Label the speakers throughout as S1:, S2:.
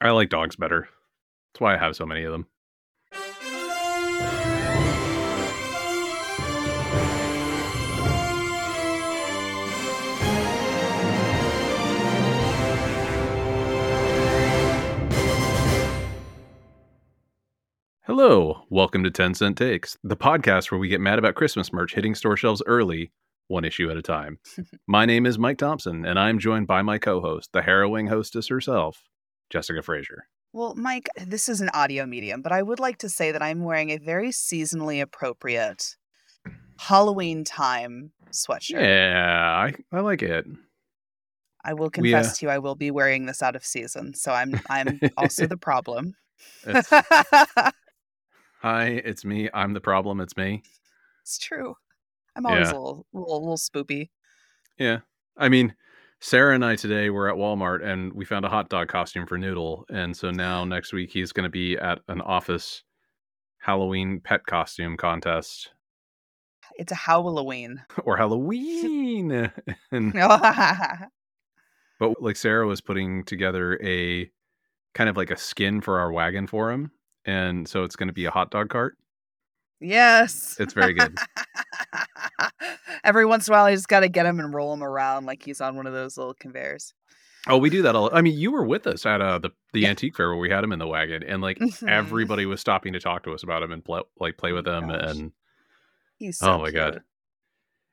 S1: I like dogs better. That's why I have so many of them. Hello, welcome to 10 Cent Takes, the podcast where we get mad about Christmas merch hitting store shelves early, one issue at a time. my name is Mike Thompson, and I'm joined by my co host, the harrowing hostess herself, Jessica Frazier.
S2: Well, Mike, this is an audio medium, but I would like to say that I'm wearing a very seasonally appropriate Halloween time sweatshirt.
S1: Yeah, I, I like it.
S2: I will confess we, uh... to you, I will be wearing this out of season, so I'm I'm also the problem.
S1: Hi, it's me. I'm the problem. It's me.
S2: It's true. I'm always yeah. a little, little, little spoopy.
S1: Yeah. I mean, Sarah and I today were at Walmart and we found a hot dog costume for Noodle. And so now next week he's going to be at an office Halloween pet costume contest.
S2: It's a Halloween.
S1: or Halloween. and, but like Sarah was putting together a kind of like a skin for our wagon for him and so it's going to be a hot dog cart.
S2: Yes,
S1: it's very good.
S2: Every once in a while, I just got to get him and roll him around like he's on one of those little conveyors.
S1: Oh, we do that all. I mean, you were with us at uh, the the yeah. antique fair where we had him in the wagon, and like mm-hmm. everybody was stopping to talk to us about him and play, like play with oh him. Gosh. And
S2: he's so
S1: oh my
S2: cute.
S1: god,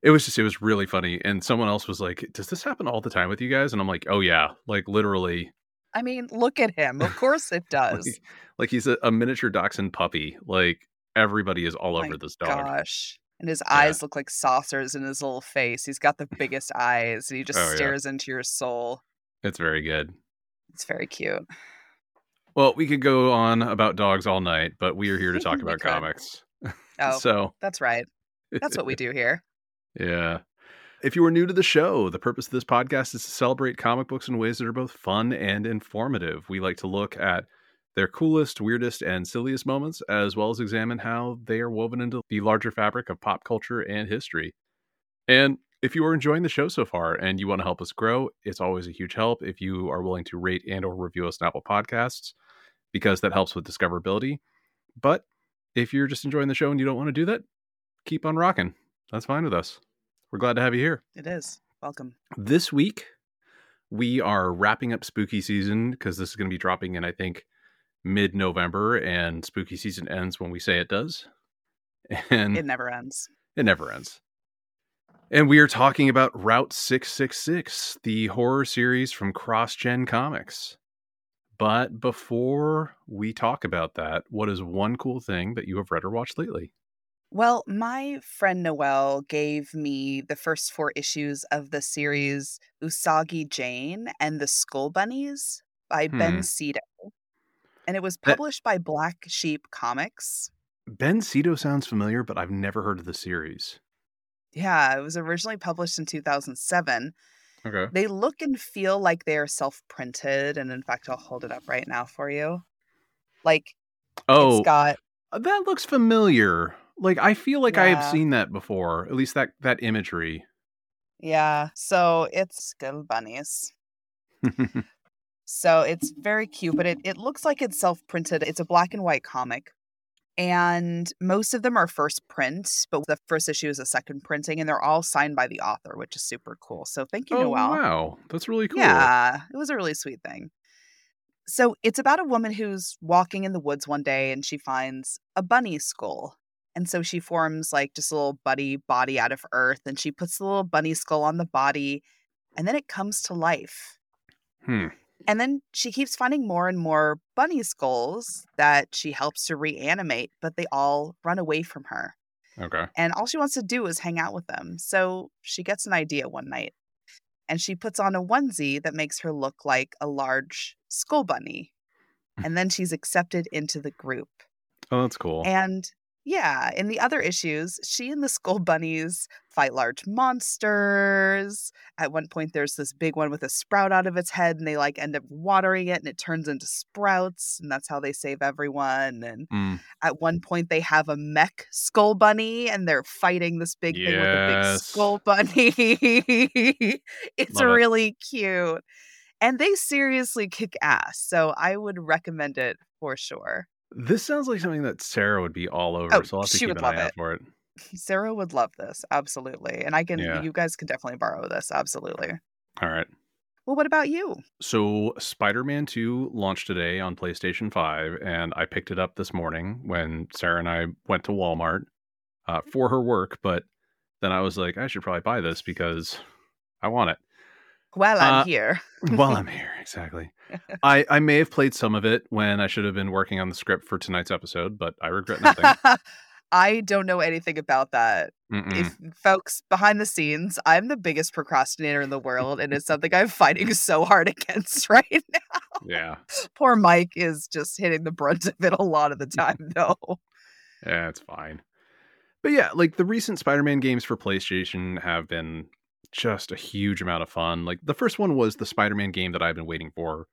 S1: it was just it was really funny. And someone else was like, "Does this happen all the time with you guys?" And I'm like, "Oh yeah, like literally
S2: I mean, look at him. Of course it does.
S1: like, like, he's a, a, miniature dachshund puppy. Like everybody is all oh over this dog.
S2: Gosh. And his yeah. eyes look like saucers in his little face. He's got the biggest eyes and he just oh, stares yeah. into your soul.
S1: It's very good.
S2: It's very cute.
S1: Well, we could go on about dogs all night, but we are here to talk about comics.
S2: Oh, so that's right. That's what we do here.
S1: yeah. If you are new to the show, the purpose of this podcast is to celebrate comic books in ways that are both fun and informative. We like to look at their coolest, weirdest, and silliest moments, as well as examine how they are woven into the larger fabric of pop culture and history. And if you are enjoying the show so far and you want to help us grow, it's always a huge help if you are willing to rate and or review us on Apple Podcasts, because that helps with discoverability. But if you're just enjoying the show and you don't want to do that, keep on rocking. That's fine with us. We're glad to have you here.
S2: It is. Welcome.
S1: This week, we are wrapping up spooky season because this is going to be dropping in, I think, mid November, and spooky season ends when we say it does. And
S2: it never ends.
S1: It never ends. And we are talking about Route 666, the horror series from CrossGen Comics. But before we talk about that, what is one cool thing that you have read or watched lately?
S2: Well, my friend Noelle gave me the first four issues of the series Usagi Jane and the Skull Bunnies by Ben hmm. Cito. And it was That published by Black Sheep Comics.
S1: Ben Cito sounds familiar, but I've never heard of the series.
S2: Yeah, it was originally published in 2007.
S1: Okay.
S2: They look and feel like they are self printed. And in fact, I'll hold it up right now for you. Like
S1: Oh,
S2: got,
S1: uh, that looks familiar. Like I feel like I have seen that before. At least that that imagery.
S2: Yeah. So it's Skull Bunnies. So it's very cute, but it, it looks like it's self printed. It's a black and white comic. And most of them are first print, but the first issue is a second printing, and they're all signed by the author, which is super cool. So thank you,
S1: oh
S2: Noelle.
S1: wow, that's really cool.
S2: Yeah, it was a really sweet thing. So it's about a woman who's walking in the woods one day and she finds a bunny skull. And so she forms like just a little buddy body out of earth and she puts the little bunny skull on the body and then it comes to life.
S1: Hmm.
S2: And then she keeps finding more and more bunny skulls that she helps to reanimate, but they all run away from her.
S1: Okay.
S2: And all she wants to do is hang out with them. So she gets an idea one night and she puts on a onesie that makes her look like a large skull bunny. and then she's accepted into the group.
S1: Oh, that's cool.
S2: And yeah, in the other issues, she and the Skull Bunnies fight large monsters. At one point, there's this big one with a sprout out of its head, and they like end up watering it, and it turns into sprouts, and that's how they save everyone. And
S1: Mm.
S2: at one point, they have a mech Skull Bunny, and they're fighting this big thing with a big Skull Bunny. it's
S1: Love it.
S2: really cute. and they seriously kick ass. So I would recommend it for sure.
S1: This sounds like something that Sarah would be all over,
S2: Oh,
S1: so I'll have to keep an eye out
S2: it.
S1: for it.
S2: Sarah would love this, absolutely. And I can
S1: Yeah.
S2: you guys can definitely borrow this, absolutely.
S1: All right.
S2: Well, what about you?
S1: So, Spider Man 2 launched today on PlayStation 5, and I picked it up this morning when Sarah and I went to Walmart uh, for her work. But then I was like, I should probably buy this because I want it.
S2: While I'm
S1: Uh,
S2: here.
S1: While I'm here, exactly. I, I may have played some of it when I should have been working on the script for tonight's episode, but I regret nothing.
S2: I don't know anything about that.
S1: Mm-mm.
S2: If folks behind the scenes, I'm the biggest procrastinator in the world, and it's something I'm fighting so hard against right now.
S1: yeah.
S2: Poor Mike is just hitting the brunt of it a lot of the time, though.
S1: Yeah, it's fine. But yeah, like the recent Spider-Man games for PlayStation have been just a huge amount of fun. Like the first one was the Spider-Man game that I've been waiting for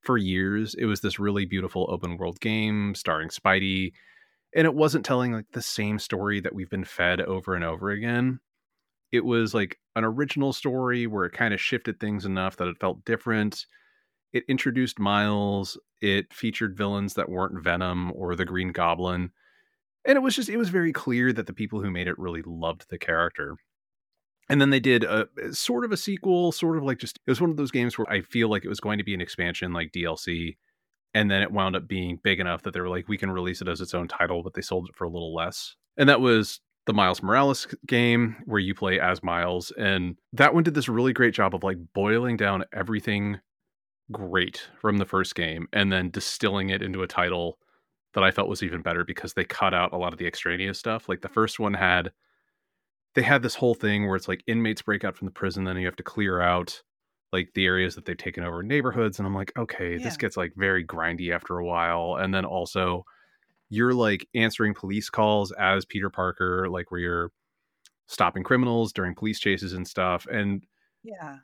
S1: for years. It was this really beautiful open world game starring Spidey, and it wasn't telling like the same story that we've been fed over and over again. It was like an original story where it kind of shifted things enough that it felt different. It introduced Miles, it featured villains that weren't Venom or the Green Goblin and it was just it was very clear that the people who made it really loved the character and then they did a sort of a sequel sort of like just it was one of those games where i feel like it was going to be an expansion like dlc and then it wound up being big enough that they were like we can release it as its own title but they sold it for a little less and that was the miles morales game where you play as miles and that one did this really great job of like boiling down everything great from the first game and then distilling it into a title that I felt was even better because they cut out a lot of the extraneous stuff. Like the mm-hmm. first one had they had this whole thing where it's like inmates break out from the prison, then you have to clear out like the areas that they've taken over neighborhoods. And I'm like, okay, this gets like very grindy after a while. And then also you're like answering police calls as Peter Parker, like where you're stopping criminals during police chases and stuff. And
S2: Yeah.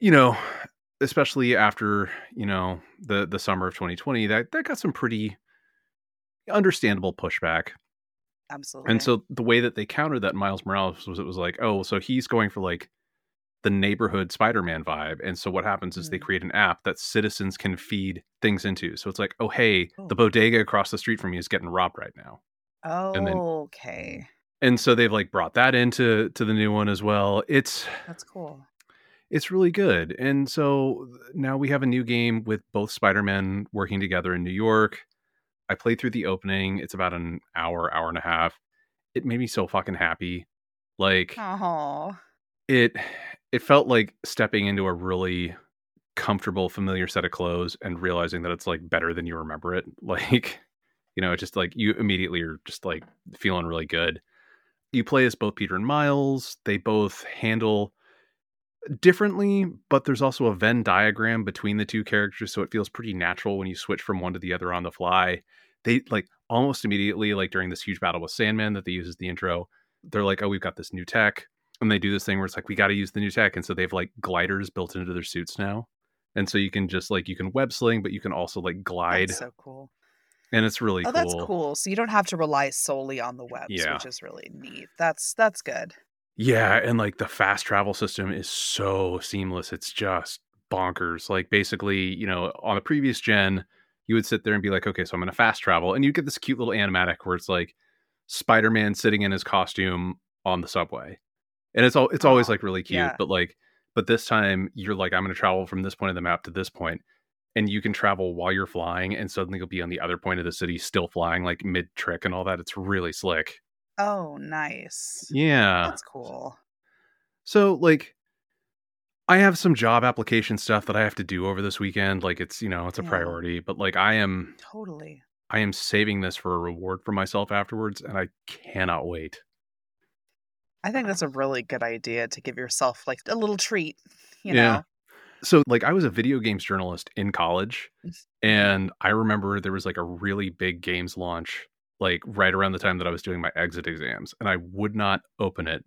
S1: you know, especially after, you know, the the summer of 2020, that that got some pretty understandable pushback.
S2: Absolutely.
S1: And so the way that they countered that Miles Morales was it was like, oh, so he's going for like the neighborhood Spider-Man vibe. And so what happens is they
S2: Mm.
S1: create an app that citizens can feed things into. So it's like, oh hey,
S2: Oh.
S1: the bodega across the street from me is getting robbed right now. and then-
S2: okay.
S1: And so they've like brought that into to the new one as well. It's
S2: That's cool.
S1: it's really good. And so now we have a new game with both Spider-Man working together in New York. I played through the opening. It's about an hour, hour and a half. It made me so fucking happy. Like
S2: Oh.
S1: it it felt like stepping into a really comfortable, familiar set of clothes and realizing that it's like better than you remember it. Like, you know, it's just like you immediately are just like feeling really good. You play as both Peter and Miles. They both handle differently, but there's also a Venn diagram between the two characters, so it feels pretty natural when you switch from one to the other on the fly. They like almost immediately, like during this huge battle with Sandman that they use as the intro, they're like, "Oh, we've got this new tech," and they do this thing where it's like, "We got to use the new tech," and so they've like gliders built into their suits now, and so you can just like you can web sling, but you can also like glide,
S2: That's so cool.
S1: and it's really
S2: Oh,
S1: cool.
S2: that's cool. So you don't have to rely solely on the webs,
S1: Yeah.
S2: which is really neat. That's that's good.
S1: Yeah, and like the fast travel system is so seamless. It's just bonkers. Like basically, you know, on the previous gen, you would sit there and be like, okay, so I'm gonna fast travel, and you'd get this cute little animatic where it's like Spider-Man sitting in his costume on the subway, and it's all it's always like really cute.
S2: yeah.
S1: But like, but this time you're like, I'm gonna travel from this point of the map to this point, and you can travel while you're flying, and suddenly you'll be on the other point of the city, still flying, like mid trick and all that. It's really slick.
S2: Oh, nice.
S1: Yeah.
S2: That's cool.
S1: So like I have some job application stuff that I have to do over this weekend. Like it's, you know, it's a
S2: Yeah.
S1: priority, but like I am
S2: Totally.
S1: I am saving this for a reward for myself afterwards and I cannot wait.
S2: I think that's a really good idea to give yourself like a little treat, you
S1: Yeah.
S2: know.
S1: So like I was a video games journalist in college and I remember there was like a really big games launch like right around the time that I was doing my exit exams and I would not open it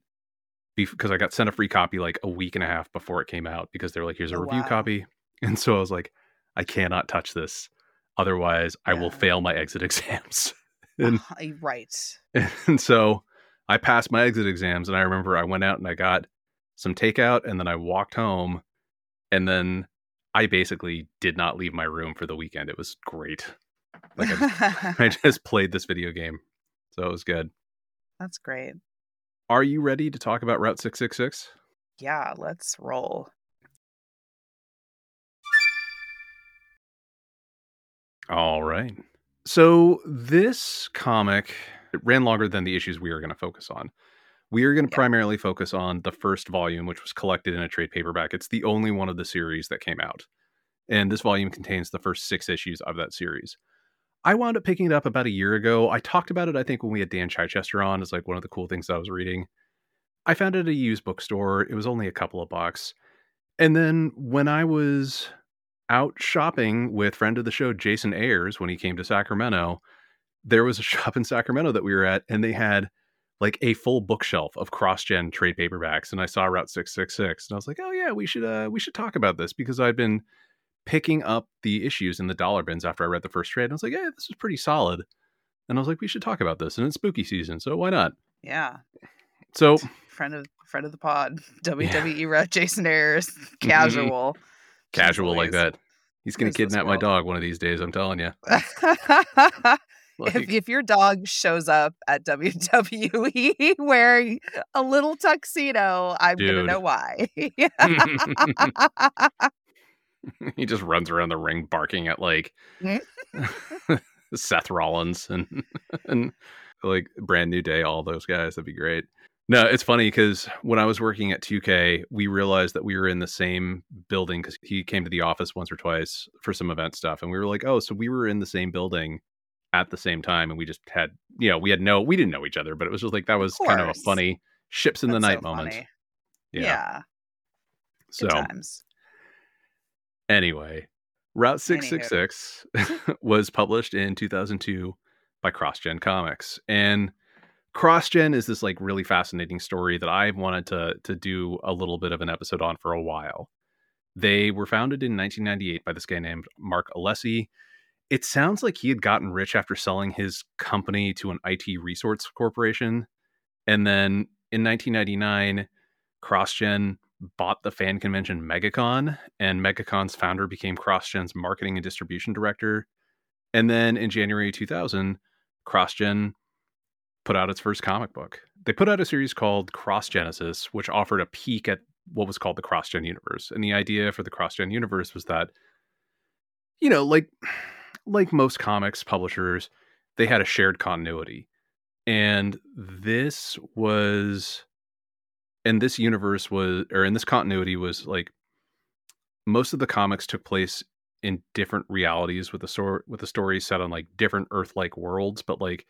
S1: because I got sent a free copy like a week and a half before it came out because they're like here's a
S2: Oh,
S1: review
S2: wow.
S1: copy and so I was like I cannot touch this otherwise I will fail my exit exams. and
S2: Uh, right.
S1: and so I passed my exit exams, and I remember I went out and I got some takeout, and then I walked home, and then I basically did not leave my room for the weekend. It was great. Like I just, I just played this video game. So it was good.
S2: That's great.
S1: Are you ready to talk about Route 666?
S2: Yeah, let's roll.
S1: All right. So this comic it ran longer than the issues we are going to focus on. We are going to
S2: Yeah.
S1: primarily focus on the first volume, which was collected in a trade paperback. It's the only one of the series that came out. And this volume contains the first six issues of that series. I wound up picking it up about a year ago. I talked about it, I think, when we had Dan Chichester on, as like one of the cool things I was reading. I found it at a used bookstore. It was only a couple of bucks. And then when I was out shopping with friend of the show, Jason Ayers, when he came to Sacramento, there was a shop in Sacramento that we were at, and they had like a full bookshelf of cross-gen trade paperbacks. And I saw Route 666, and I was like, oh yeah, we should uh we should talk about this because I've been picking up the issues in the dollar bins after I read the first trade. And I was like, yeah, this is pretty solid. And I was like, we should talk about this. And it's spooky season, so why not?
S2: Yeah.
S1: So
S2: Friend of friend of the pod. WWE rep Jason Ayers. Casual.
S1: casual like that. He's gonna kidnap my dog one of these days, I'm telling you.
S2: Louise. if, if your dog shows up at WWE wearing a little tuxedo, I'm gonna know why.
S1: he just runs around the ring barking at like hmm? Seth Rollins and and like brand new day, all those guys. That'd be great. No, it's funny because when I was working at 2K, we realized that we were in the same building because he came to the office once or twice for some event stuff. And we were like, oh, so we were in the same building at the same time. And we just had, you know, we had no, we didn't know each other, but it was just like, that was kind of a funny ships in the night
S2: so
S1: moment.
S2: funny.
S1: Yeah.
S2: Yeah.
S1: So
S2: times.
S1: Anyway, Route 666 was published in 2002 by CrossGen Comics. And CrossGen is this like really fascinating story that I've wanted to to do a little bit of an episode on for a while. They were founded in 1998 by this guy named Mark Alessi. It sounds like he had gotten rich after selling his company to an IT resource corporation. And then in 1999, CrossGen bought the fan convention MegaCon, and MegaCon's founder became CrossGen's marketing and distribution director. And then in January 2000, CrossGen put out its first comic book. They put out a series called Cross Genesis, which offered a peek at what was called the CrossGen universe. And the idea for the CrossGen universe was that, you know, like like most comics publishers, they had a shared continuity. And this was and this universe was or in this continuity was like most of the comics took place in different realities with the sort with the stories set on like different earth-like worlds but like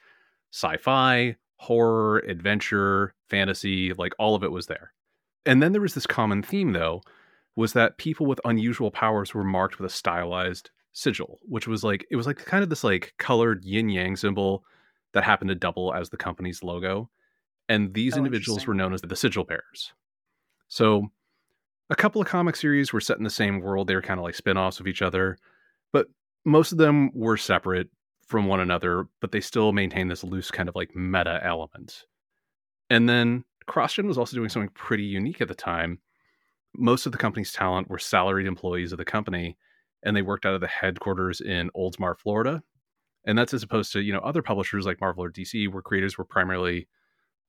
S1: sci-fi horror adventure fantasy like all of it was there and then there was this common theme though was that people with unusual powers were marked with a stylized sigil which was like it was like kind of this like colored yin yang symbol that happened to double as the company's logo and these
S2: Oh,
S1: individuals were known as the sigil bearers. So a couple of comic series were set in the same world they were kind of like spin-offs of each other but most of them were separate from one another but they still maintained this loose kind of like meta element. And then CrossGen was also doing something pretty unique at the time. Most of the company's talent were salaried employees of the company, and they worked out of the headquarters in Oldsmar, Florida. And that's as opposed to, you know, other publishers like Marvel or DC, where creators were primarily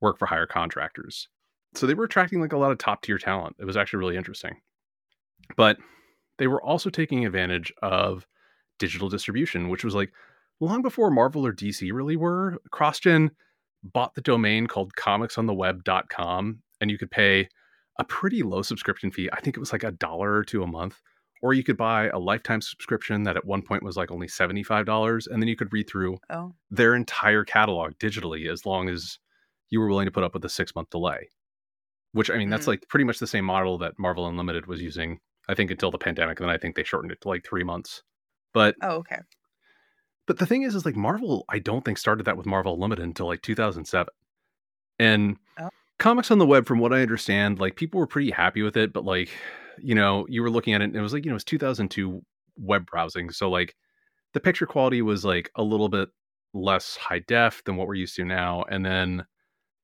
S1: work for hire contractors. So they were attracting like a lot of top tier talent. It was actually really interesting. But they were also taking advantage of digital distribution, which was like long before Marvel or DC really were. CrossGen bought the domain called comicsontheweb.com and you could pay a pretty low subscription fee. I think it was like a dollar or two a month. Or you could buy a lifetime subscription that at one point was like only $75. And then you could read through
S2: Oh,
S1: their entire catalog digitally as long as you were willing to put up with a six month delay. Which, I mean, that's
S2: Mhm.
S1: like pretty much the same model that Marvel Unlimited was using, I think, until the pandemic. And then I think they shortened it to like three months. But
S2: oh, okay.
S1: but the thing is, is like Marvel, I don't think started that with Marvel Unlimited until like 2007. And
S2: Oh.
S1: comics on the web, from what I understand, like people were pretty happy with it. But like, you know, you were looking at it and it was like, you know, it's 2002 web browsing. So like the picture quality was like a little bit less high def than what we're used to now. And then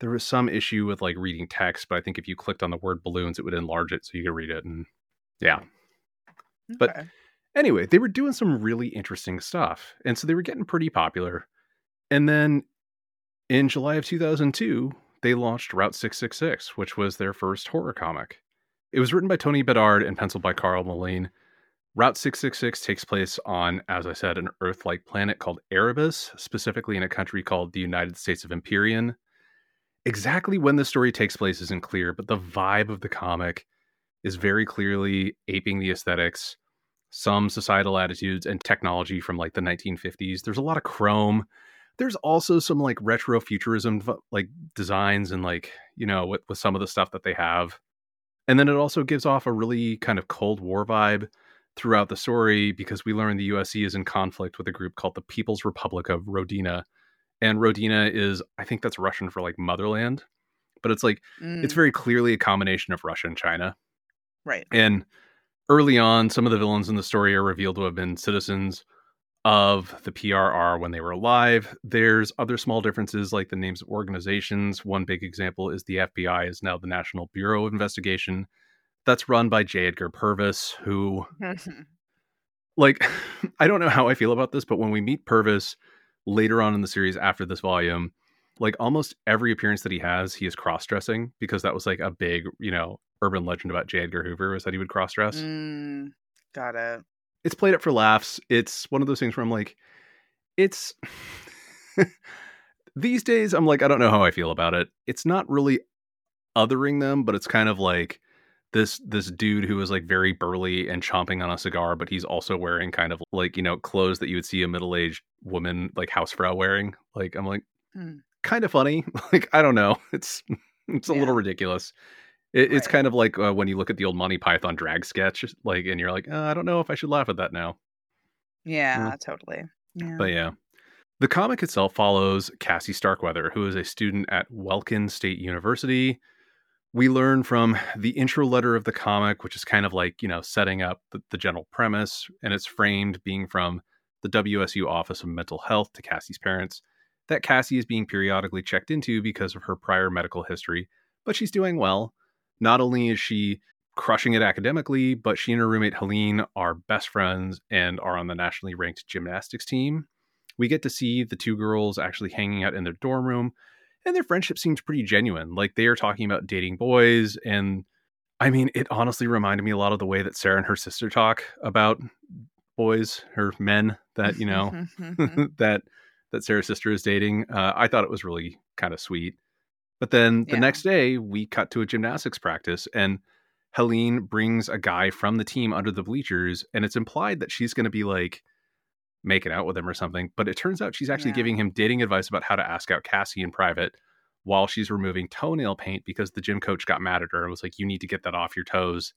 S1: there was some issue with like reading text. But I think if you clicked on the word balloons, it would enlarge it so you could read it. And yeah. But anyway, they were doing some really interesting stuff. And so they were getting pretty popular. And then in July of 2002, they launched Route 666, which was their first horror comic. It was written by Tony Bedard and penciled by Carl Moline. Route 666 takes place on, as I said, an Earth like planet called Erebus, specifically in a country called the United States of Empyrean. Exactly when the story takes place isn't clear, but the vibe of the comic is very clearly aping the aesthetics, some societal attitudes, and technology from like the 1950s. There's a lot of chrome. There's also some like retro futurism like designs and like, you know, with, with some of the stuff that they have. And then it also gives off a really kind of Cold War vibe throughout the story because we learn the USC is in conflict with a group called the People's Republic of Rodina. And Rodina is, I think that's Russian for like motherland, but it's like, mm. it's very clearly a combination of Russia and China.
S2: Right.
S1: And early on, some of the villains in the story are revealed to have been citizens of the PRR when they were alive. There's other small differences like the names of organizations. One big example is the FBI is now the National Bureau of Investigation. That's run by J. Edgar Purvis, who, like, I don't know how I feel about this, but when we meet Purvis later on in the series after this volume, like almost every appearance that he has, he is cross dressing because that was like a big, you know, urban legend about J. Edgar Hoover was that he would cross dress.
S2: Mm, got it.
S1: It's played up for laughs. It's one of those things where I'm like, it's these days, I'm like, I don't know how I feel about it. It's not really othering them, but it's kind of like this this dude who is like very burly and chomping on a cigar, but he's also wearing kind of like, you know, clothes that you would see a middle-aged woman like Hausfrau wearing. Like I'm like, mm. kind of funny. like, I don't know. It's it's a yeah. little ridiculous. It, it's kind of like uh, when you look at the old Monty Python drag sketch, like, and you're like, uh, I don't know if I should laugh at that now.
S2: Yeah, totally. Yeah.
S1: But yeah, the comic itself follows Cassie Starkweather, who is a student at Welkin State University. We learn from the intro letter of the comic, which is kind of like, you know, setting up the, the general premise, and it's framed being from the WSU Office of Mental Health to Cassie's parents, that Cassie is being periodically checked into because of her prior medical history, but she's doing well. Not only is she crushing it academically, but she and her roommate Helene are best friends and are on the nationally ranked gymnastics team. We get to see the two girls actually hanging out in their dorm room, and their friendship seems pretty genuine. Like they are talking about dating boys, and I mean, it honestly reminded me a lot of the way that Sarah and her sister talk about boys or men that you know that that Sarah's sister is dating. Uh, I thought it was really kind of sweet. But then the yeah. next day, we cut to a gymnastics practice, and Helene brings a guy from the team under the bleachers, and it's implied that she's going to be like making out with him or something. But it turns out she's actually yeah. giving him dating advice about how to ask out Cassie in private while she's removing toenail paint because the gym coach got mad at her and was like, You need to get that off your toes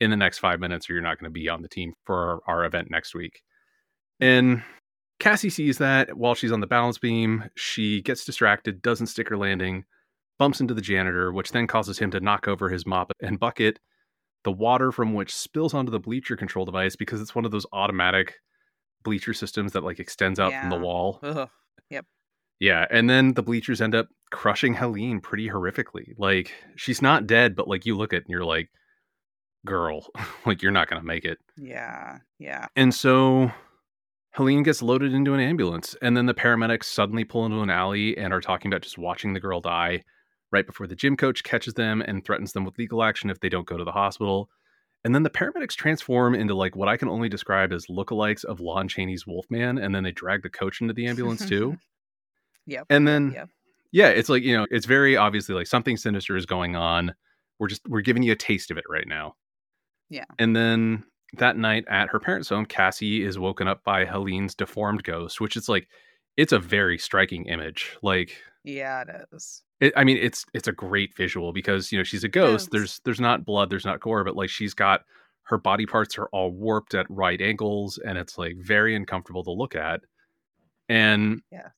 S1: in the next five minutes, or you're not going to be on the team for our, our event next week. And Cassie sees that while she's on the balance beam, she gets distracted, doesn't stick her landing bumps into the janitor, which then causes him to knock over his mop and bucket, the water from which spills onto the bleacher control device because it's one of those automatic bleacher systems that like extends out yeah. from the wall.
S2: Ugh. Yep.
S1: Yeah, and then the bleachers end up crushing Helene pretty horrifically. Like she's not dead, but like you look at and you're like, girl, like you're not gonna make it.
S2: Yeah, yeah.
S1: And so Helene gets loaded into an ambulance, and then the paramedics suddenly pull into an alley and are talking about just watching the girl die right before the gym coach catches them and threatens them with legal action if they don't go to the hospital. And then the paramedics transform into like what I can only describe as lookalikes of Lon Chaney's Wolfman, and then they drag the coach into the ambulance too.
S2: yeah.
S1: And then yep. yeah, it's like, you know, it's very obviously like something sinister is going on. We're just we're giving you a taste of it right now.
S2: Yeah.
S1: And then that night at her parents' home, Cassie is woken up by Helene's deformed ghost, which is like it's a very striking image. Like
S2: Yeah, it is.
S1: It, I mean, it's it's a great visual because you know she's a ghost. There's there's not blood, there's not gore, but like she's got her body parts are all warped at right angles, and it's like very uncomfortable to look at. And
S2: yes.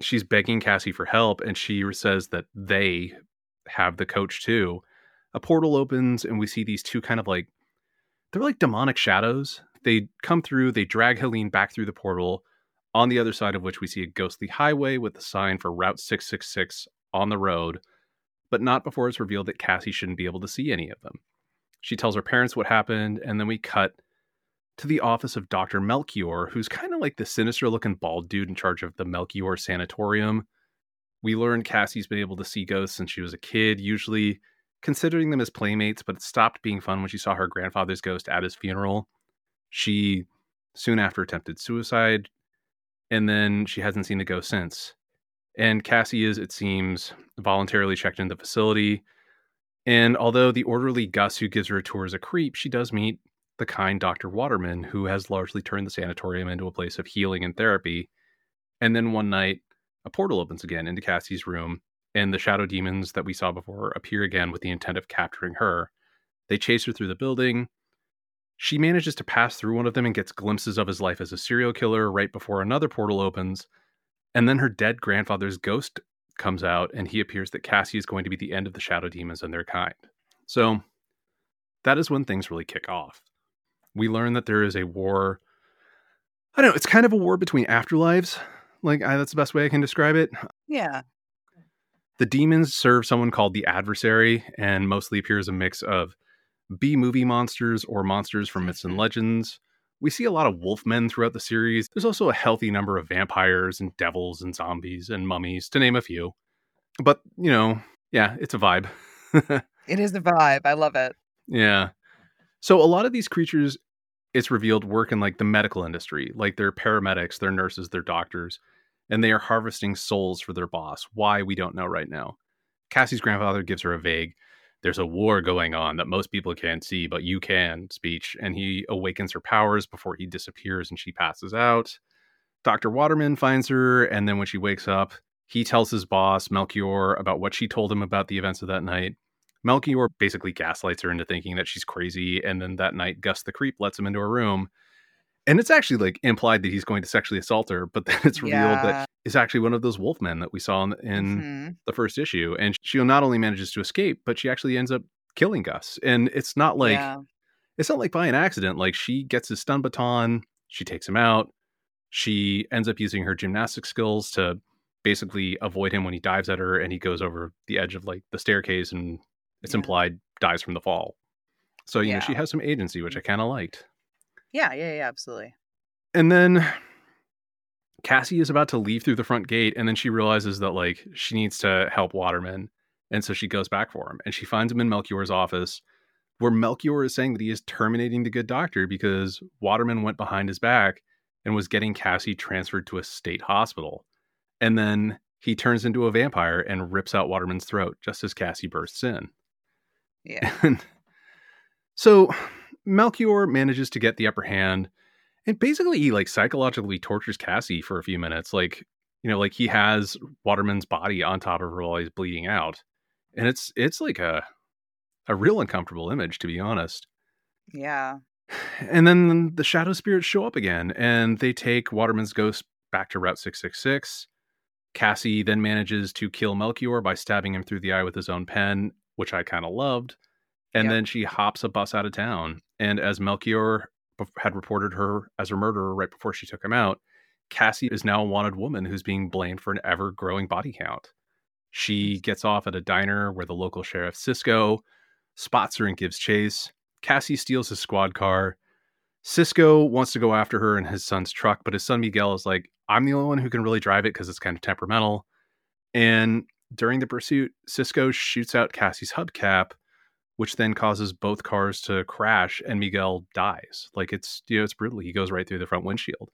S1: she's begging Cassie for help, and she says that they have the coach too. A portal opens, and we see these two kind of like they're like demonic shadows. They come through, they drag Helene back through the portal, on the other side of which we see a ghostly highway with a sign for Route 666 on the road, but not before it's revealed that Cassie shouldn't be able to see any of them. She tells her parents what happened, and then we cut to the office of Dr. Melchior, who's kind of like the sinister looking bald dude in charge of the Melchior Sanatorium. We learned Cassie's been able to see ghosts since she was a kid, usually considering them as playmates, but it stopped being fun when she saw her grandfather's ghost at his funeral. She soon after attempted suicide, and then she hasn't seen the ghost since. And Cassie is, it seems, voluntarily checked into the facility. And although the orderly Gus who gives her a tour is a creep, she does meet the kind Dr. Waterman, who has largely turned the sanatorium into a place of healing and therapy. And then one night, a portal opens again into Cassie's room, and the shadow demons that we saw before appear again with the intent of capturing her. They chase her through the building. She manages to pass through one of them and gets glimpses of his life as a serial killer right before another portal opens. And then her dead grandfather's ghost comes out, and he appears that Cassie is going to be the end of the shadow demons and their kind. So that is when things really kick off. We learn that there is a war. I don't know, it's kind of a war between afterlives. Like, I, that's the best way I can describe it.
S2: Yeah.
S1: The demons serve someone called the adversary and mostly appear as a mix of B movie monsters or monsters from myths and mm-hmm. legends. We see a lot of wolfmen throughout the series. There's also a healthy number of vampires and devils and zombies and mummies, to name a few. But, you know, yeah, it's a vibe.
S2: it is a vibe. I love it.
S1: Yeah. So a lot of these creatures, it's revealed, work in like the medical industry. Like they're paramedics, they're nurses, they're doctors and they are harvesting souls for their boss. Why, we don't know right now. Cassie's grandfather gives her a vague, there's a war going on that most people can't see, but you can speech, and he awakens her powers before he disappears and she passes out. Dr. Waterman finds her, and then when she wakes up, he tells his boss, Melchior, about what she told him about the events of that night. Melchior basically gaslights her into thinking that she's crazy, and then that night, Gus the Creep lets him into her room and it's actually like implied that he's going to sexually assault her, but then it's revealed yeah. that it's actually one of those wolfmen that we saw in, in mm-hmm. the first issue. And she not only manages to escape, but she actually ends up killing Gus. And it's not like yeah. it's not like by an accident. Like she gets his stun baton, she takes him out, she ends up using her gymnastic skills to basically avoid him when he dives at her, and he goes over the edge of like the staircase, and it's yeah. implied dies from the fall. So you know she has some agency, which I kind of liked.
S2: Yeah, yeah, yeah, absolutely.
S1: And then Cassie is about to leave through the front gate, and then she realizes that like she needs to help Waterman, and so she goes back for him, and she finds him in Melchior's office, where Melchior is saying that he is terminating the good doctor because Waterman went behind his back and was getting Cassie transferred to a state hospital, and then he turns into a vampire and rips out Waterman's throat just as Cassie bursts in.
S2: Yeah.
S1: So Melchior manages to get the upper hand, and basically he like psychologically tortures Cassie for a few minutes. Like, you know, like he has Waterman's body on top of her while he's bleeding out, and it's it's like a a real uncomfortable image, to be honest.
S2: Yeah.
S1: And then the shadow spirits show up again, and they take Waterman's ghost back to Route Six Six Six. Cassie then manages to kill Melchior by stabbing him through the eye with his own pen, which I kind of loved. And then she hops a bus out of town. And as Melchior had reported her as a murderer right before she took him out, Cassie is now a wanted woman who's being blamed for an ever growing body count. She gets off at a diner where the local sheriff, Cisco, spots her and gives chase. Cassie steals his squad car. Cisco wants to go after her in his son's truck, but his son Miguel is like, I'm the only one who can really drive it because it's kind of temperamental. And during the pursuit, Cisco shoots out Cassie's hubcap, which then causes both cars to crash and Miguel dies. Like it's you know it's brutal. He goes right through the front windshield.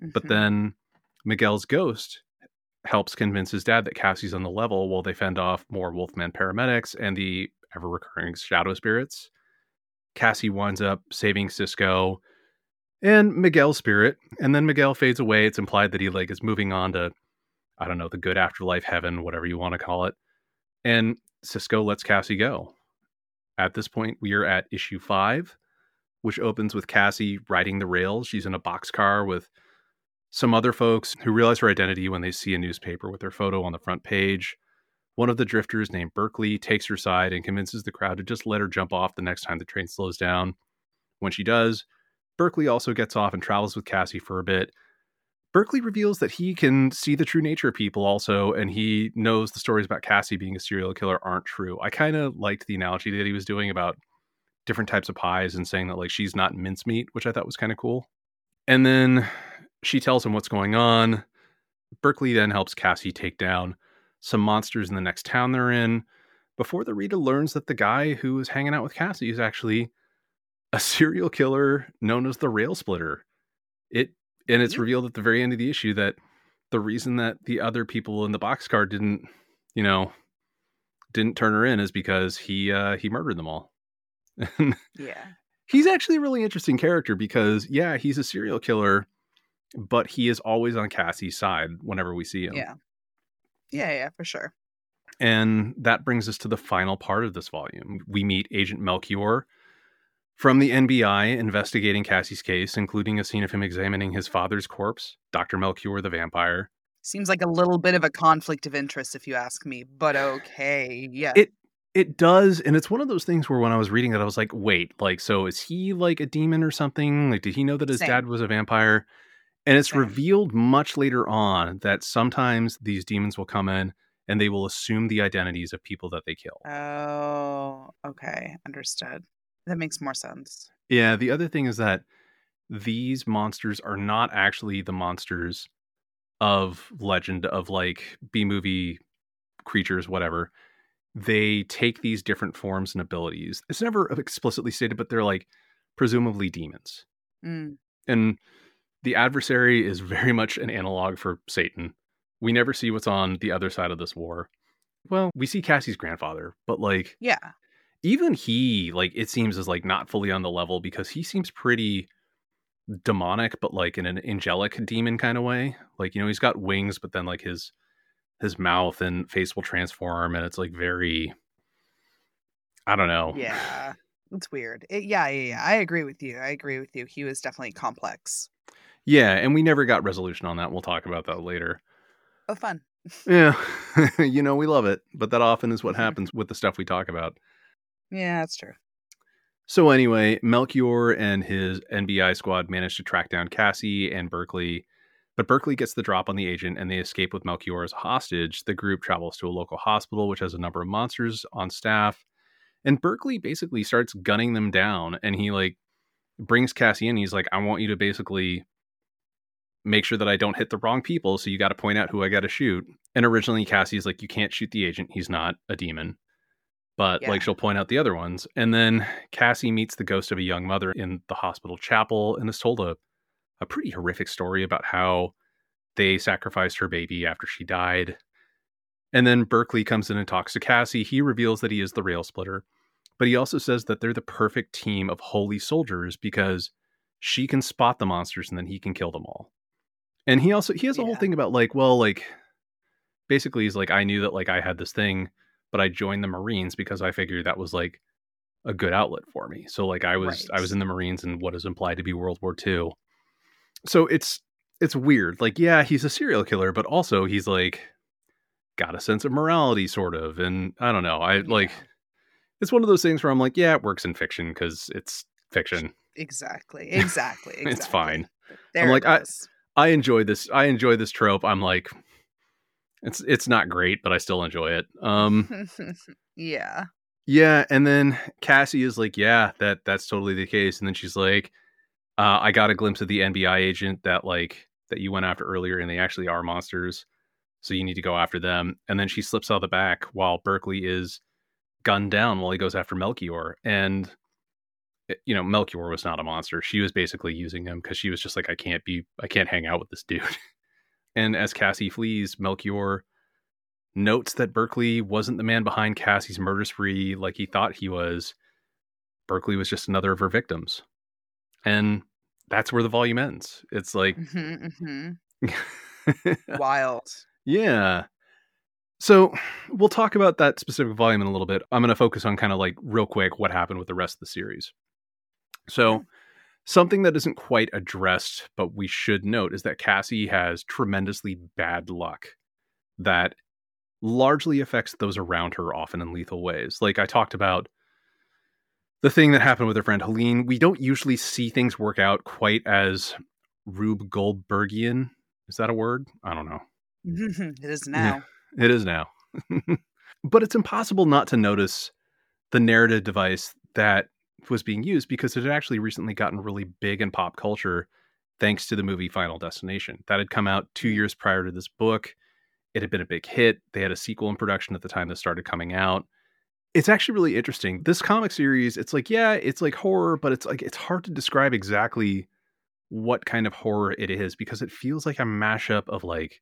S1: Mm-hmm. But then Miguel's ghost helps convince his dad that Cassie's on the level while they fend off more Wolfman paramedics and the ever recurring shadow spirits. Cassie winds up saving Cisco and Miguel's spirit, and then Miguel fades away. It's implied that he like is moving on to I don't know, the good afterlife heaven, whatever you want to call it. And Cisco lets Cassie go. At this point, we are at issue five, which opens with Cassie riding the rails. She's in a boxcar with some other folks who realize her identity when they see a newspaper with her photo on the front page. One of the drifters, named Berkeley, takes her side and convinces the crowd to just let her jump off the next time the train slows down. When she does, Berkeley also gets off and travels with Cassie for a bit Berkeley reveals that he can see the true nature of people also, and he knows the stories about Cassie being a serial killer aren't true. I kind of liked the analogy that he was doing about different types of pies and saying that like she's not mincemeat, which I thought was kind of cool. And then she tells him what's going on. Berkeley then helps Cassie take down some monsters in the next town they're in before the reader learns that the guy who is hanging out with Cassie is actually a serial killer known as the Rail Splitter. It and it's revealed at the very end of the issue that the reason that the other people in the boxcar didn't, you know, didn't turn her in is because he uh he murdered them all.
S2: yeah.
S1: He's actually a really interesting character because yeah, he's a serial killer, but he is always on Cassie's side whenever we see him.
S2: Yeah. Yeah, yeah, for sure.
S1: And that brings us to the final part of this volume. We meet Agent Melchior from the NBI investigating Cassie's case, including a scene of him examining his father's corpse, Dr. Melchior the vampire.
S2: Seems like a little bit of a conflict of interest if you ask me, but okay. Yeah.
S1: It it does, and it's one of those things where when I was reading it, I was like, wait, like, so is he like a demon or something? Like, did he know that his
S2: Same.
S1: dad was a vampire? And it's
S2: Same.
S1: revealed much later on that sometimes these demons will come in and they will assume the identities of people that they kill.
S2: Oh, okay. Understood. That makes more sense.
S1: Yeah, the other thing is that these monsters are not actually the monsters of legend of like B movie creatures, whatever. They take these different forms and abilities. It's never explicitly stated, but they're like presumably demons.
S2: Mm.
S1: And the adversary is very much an analog for Satan. We never see what's on the other side of this war. Well, we see Cassie's grandfather, but like
S2: Yeah.
S1: Even he like it seems is like not fully on the level because he seems pretty demonic but like in an angelic demon kind of way like you know he's got wings but then like his his mouth and face will transform and it's like very i don't know
S2: Yeah. It's weird. It, yeah, yeah, yeah. I agree with you. I agree with you. He was definitely complex.
S1: yeah and we never got resolution on that we'll talk about that later
S2: Oh, fun.
S1: yeah you know we love it but that often is what happens with the stuff we talk about
S2: Yeah, that's true.
S1: So anyway, Melchior and his NBI squad manage to track down Cassie and Berkeley, but Berkeley gets the drop on the agent and they escape with Melchior as a hostage. The group travels to a local hospital which has a number of monsters on staff, and Berkeley basically starts gunning them down and he like brings Cassie in. He's like, "I want you to basically make sure that I don't hit the wrong people, so you got to point out who I got to shoot." And originally Cassie's like, "You can't shoot the agent. He's not a demon." But
S2: Yeah.
S1: like she'll point out the other ones. And then Cassie meets the ghost of a young mother in the hospital chapel and is told a, a pretty horrific story about how they sacrificed her baby after she died. And then Berkeley comes in and talks to Cassie. He reveals that he is the rail splitter, but he also says that they're the perfect team of holy soldiers because she can spot the monsters and then he can kill them all. And he also he has a whole thing about like, well, like basically he's like, I knew that like I had this thing but I joined the Marines because I figured that was like a good outlet for me. So like I was I was in the Marines in what is implied to be World War II. So it's it's weird. Like yeah, he's a serial killer, but also he's like got a sense of morality sort of and I don't know. I like it's one of those things where I'm like, yeah, it works in fiction cuz it's fiction.
S2: Exactly. Exactly. exactly.
S1: It's fine.
S2: There
S1: like,
S2: it
S1: I- I enjoy this I enjoy this trope. I'm like it's it's not great, but I still enjoy it. Um
S2: yeah.
S1: Yeah, and then Cassie is like, "Yeah, that that's totally the case." And then she's like, uh, "I got a glimpse of the NBI agent that like that you went after earlier, and they actually are monsters, so you need to go after them." And then she slips out the back while Berkeley is gunned down while he goes after Melchior, and eh, you know Melchior was not a monster; she was basically using him because she was just like, "I can't be, I can't hang out with this dude." and as Cassie flees, Melchior notes that Berkeley wasn't the man behind Cassie's murder spree like he thought he was. Berkeley was just another of her victims. And that's where the volume ends. It's like,
S2: hmm hmm Wild.
S1: yeah. So we'll talk about that specific volume in a little bit. I'm going to focus on kind of like real quick what happened with the rest of the series. So,
S2: Okay.
S1: Something that isn't quite addressed, but we should note is that Cassie has tremendously bad luck that largely affects those around her, often in lethal ways. Like I talked about the thing that happened with her friend Helene. We don't usually see things work out quite as Rube Goldbergian. Is that a word? I don't know.
S2: it is now.
S1: It is now. but it's impossible not to notice the narrative device that was being used because it had actually recently gotten really big in pop culture thanks to the movie Final Destination. That had come out two years prior to this book. It had been a big hit. They had a sequel in production at the time that started coming out. It's actually really interesting. This comic series, it's like, yeah, it's like horror, but it's like it's hard to describe exactly what kind of horror it is because it feels like a mashup of like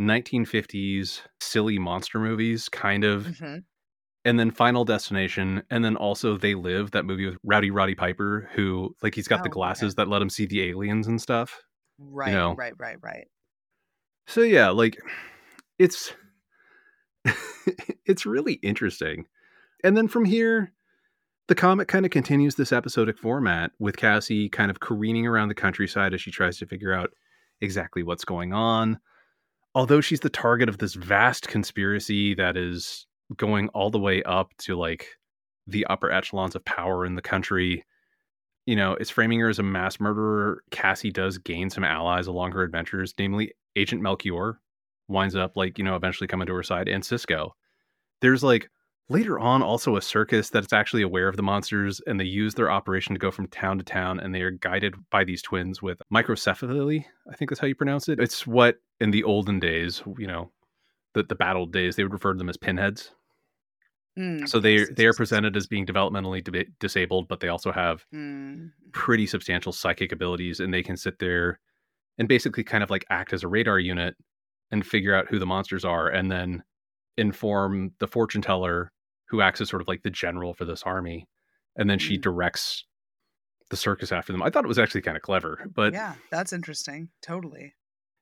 S1: 1950s silly monster movies, kind of,
S2: Mm-hmm.
S1: And then Final Destination, and then also They Live, that movie with Rowdy Roddy Piper, who like he's got
S2: Oh,
S1: the
S2: okay.
S1: glasses that let him see the aliens and stuff.
S2: Right,
S1: know.
S2: right, right, right.
S1: So yeah, like it's it's really interesting. And then from here, the comic kind of continues this episodic format with Cassie kind of careening around the countryside as she tries to figure out exactly what's going on. Although she's the target of this vast conspiracy that is going all the way up to like the upper echelons of power in the country, you know, it's framing her as a mass murderer. Cassie does gain some allies along her adventures, namely Agent Melchior winds up like, you know, eventually coming to her side and Cisco. There's like later on also a circus that's actually aware of the monsters and they use their operation to go from town to town and they are guided by these twins with microcephaly, I think that's how you pronounce it. It's what in the olden days, you know, the, the battle days, they would refer to them as pinheads.
S2: Mm,
S1: So they they are presented as being developmentally di- disabled, but they also have
S2: Mm,
S1: pretty substantial psychic abilities and they can sit there and basically kind of like act as a radar unit and figure out who the monsters are and then inform the fortune teller who acts as sort of like the general for this army and then she
S2: Mm.
S1: directs the circus after them. I thought it was actually kind of clever, but
S2: yeah, that's interesting. Totally.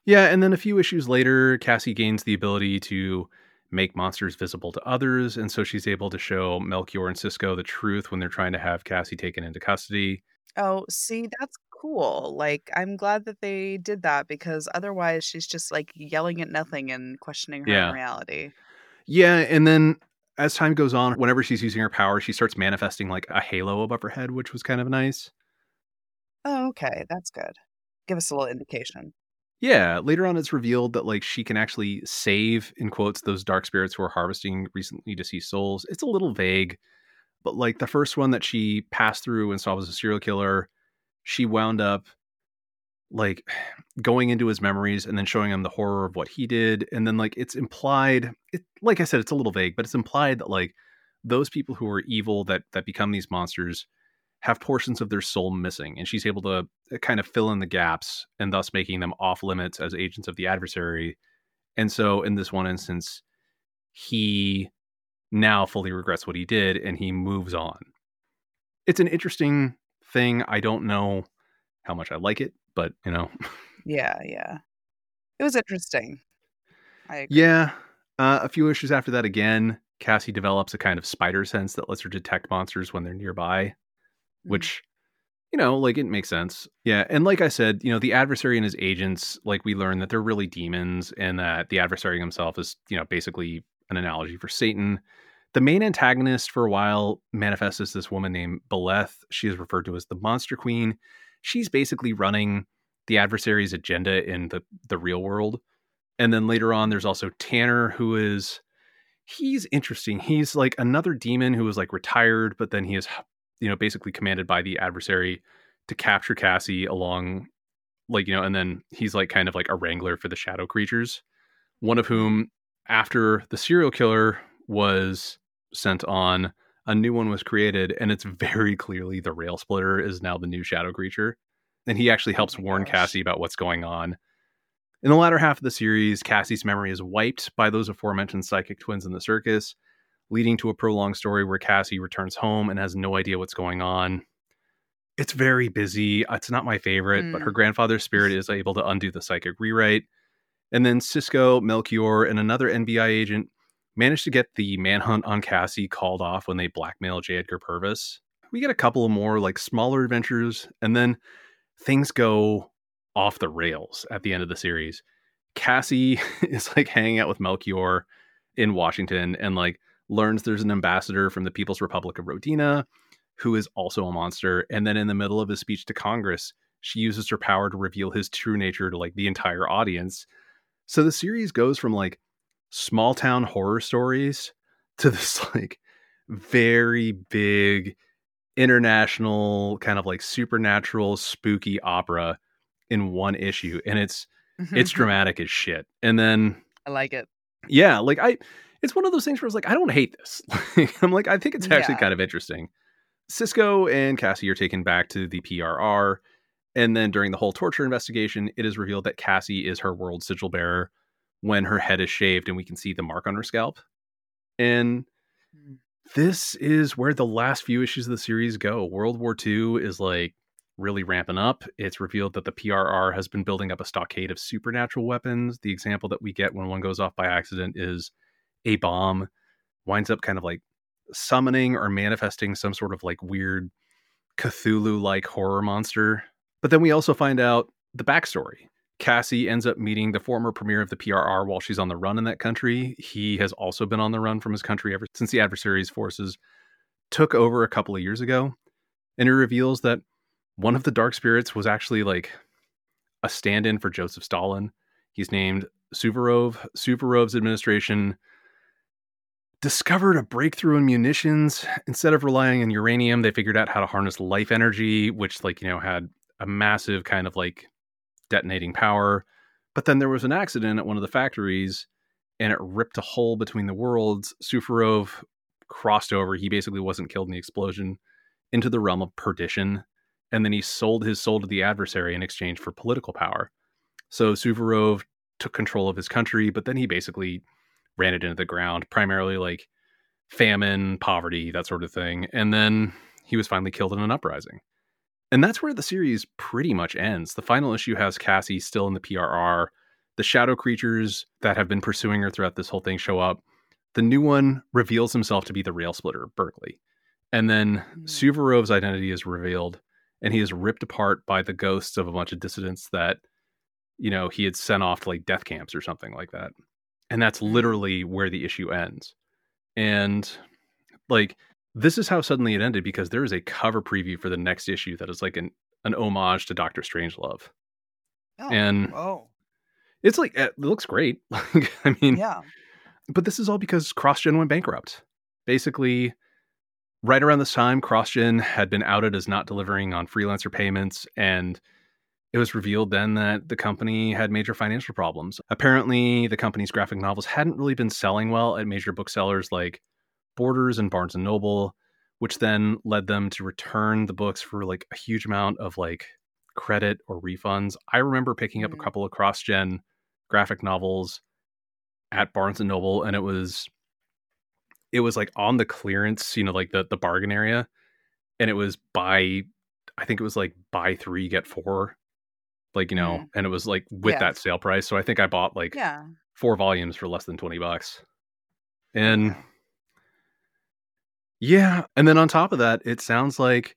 S1: yeah, and then a few issues later, Cassie gains the ability to make monsters visible to others, and so she's able to show Melchior and Cisco the truth when they're trying to have Cassie taken into custody.
S2: Oh, see, that's cool. Like, I'm glad that they did that because otherwise she's just like yelling at nothing and questioning her
S1: Yeah.
S2: own reality.
S1: Yeah, and then as time goes on, whenever she's using her power, she starts manifesting like a halo above her head, which was kind of nice.
S2: Oh, okay. That's good. Give us a little indication.
S1: Yeah, later on it's revealed that like she can actually save in quotes those dark spirits who are harvesting recently deceased souls. It's a little vague, but like the first one that she passed through and saw was a serial killer, she wound up like going into his memories and then showing him the horror of what he did and then like it's implied it like I said it's a little vague, but it's implied that like those people who are evil that that become these monsters have portions of their soul missing and she's able to uh, kind of fill in the gaps and thus making them off limits as agents of the adversary and so in this one instance he now fully regrets what he did and he moves on it's an interesting thing i don't know how much i like it but you know
S2: Yeah, yeah. It was interesting. I agree.
S1: yeah uh, a few issues after that again cassie develops a kind of spider sense that lets her detect monsters when they're nearby. Which you know like it makes sense. Yeah and like i said you know the adversary and his agents like we learn that they're really demons and that the adversary himself is you know basically an analogy for satan. The main antagonist for a while manifests as this woman named beleth. She is referred to as the monster queen. She's basically running the adversary's agenda in the the real world. And then later on there's also tanner who is he's interesting. He's like another demon who was like retired but then he is you know basically commanded by the adversary to capture cassie along like you know and then he's like kind of like a wrangler for the shadow creatures one of whom after the serial killer was sent on a new one was created and it's very clearly the rail splitter is now the new shadow creature and he actually
S2: Oh
S1: helps
S2: my
S1: warn
S2: gosh.
S1: cassie about what's going on in the latter half of the series cassie's memory is wiped by those aforementioned psychic twins in the circus leading to a prolonged story where cassie returns home and has no idea what's going on. It's very busy. It's not my favorite but
S2: Mm.
S1: her grandfather's spirit is able to undo the psychic rewrite. And then cisco melchior and another nbi agent managed to get the manhunt on cassie called off when they blackmail j. Edgar purvis. We get a couple of more like smaller adventures and then things go off the rails at the end of the series. Cassie is like hanging out with melchior in washington and like learns there's an ambassador from the people's republic of rodina who is also a monster and then in the middle of his speech to congress she uses her power to reveal his true nature to like the entire audience so the series goes from like small town horror stories to this like very big international kind of like supernatural spooky opera in one issue and it's it's mm-hmm. dramatic as shit. And then
S2: I like it.
S1: Yeah, like I it's one of those things where it's like I don't hate this. I'm like I think it's actually
S2: Yeah.
S1: kind of interesting. Cisco and Cassie are taken back to the PRR and then during the whole torture investigation it is revealed that Cassie is her world sigil bearer when her head is shaved and we can see the mark on her scalp. And
S2: Mm.
S1: this is where the last few issues of the series go. World War II is like really ramping up. It's revealed that the PRR has been building up a stockade of supernatural weapons. The example that we get when one goes off by accident is a bomb winds up kind of like summoning or manifesting some sort of like weird Cthulhu like horror monster. But then we also find out the backstory. Cassie ends up meeting the former premier of the PRR while she's on the run in that country. He has also been on the run from his country ever since the adversary's forces took over a couple of years ago. And it reveals that one of the dark spirits was actually like a stand in for Joseph Stalin. He's named Suvorov. Suvorov's administration discovered a breakthrough in munitions. Instead of relying on uranium, they figured out how to harness life energy, which, like, you know, had a massive kind of like detonating power. But then there was an accident at one of the factories and it ripped a hole between the worlds. Suvorov crossed over. He basically wasn't killed in the explosion into the realm of perdition. And then he sold his soul to the adversary in exchange for political power. So Suvorov took control of his country, but then he basically ran it into the ground, primarily like famine, poverty, that sort of thing. And then he was finally killed in an uprising. And that's where the series pretty much ends. The final issue has Cassie still in the PRR. The shadow creatures that have been pursuing her throughout this whole thing show up. The new one reveals himself to be the rail splitter, Berkeley. And then
S2: Hmm.
S1: Suvorov's identity is revealed, and he is ripped apart by the ghosts of a bunch of dissidents that, you know, he had sent off to like death camps or something like that. And that's literally where the issue ends. And like, this is how suddenly it ended because there is a cover preview for the next issue that is like an, an homage to Doctor Strangelove.
S2: Oh,
S1: And
S2: oh,
S1: it's like, it looks great. Like, I mean,
S2: yeah.
S1: but this is all because CrossGen went bankrupt. Basically, right around this time, CrossGen had been outed as not delivering on freelancer payments, and it was revealed then that the company had major financial problems. Apparently, the company's graphic novels hadn't really been selling well at major booksellers like Borders and Barnes and Noble, which then led them to return the books for like a huge amount of like credit or refunds. I remember picking up a
S2: Mm.
S1: couple of CrossGen graphic novels at Barnes and Noble, and it was it was like on the clearance, you know, like the the bargain area, and it was buy, I think it was like buy three get four, like you know, mm-hmm. and it was like with
S2: Yeah.
S1: that sale price. So I think I bought like
S2: Yeah.
S1: four volumes for less than twenty bucks, and
S2: Yeah.
S1: and then on top of that, it sounds like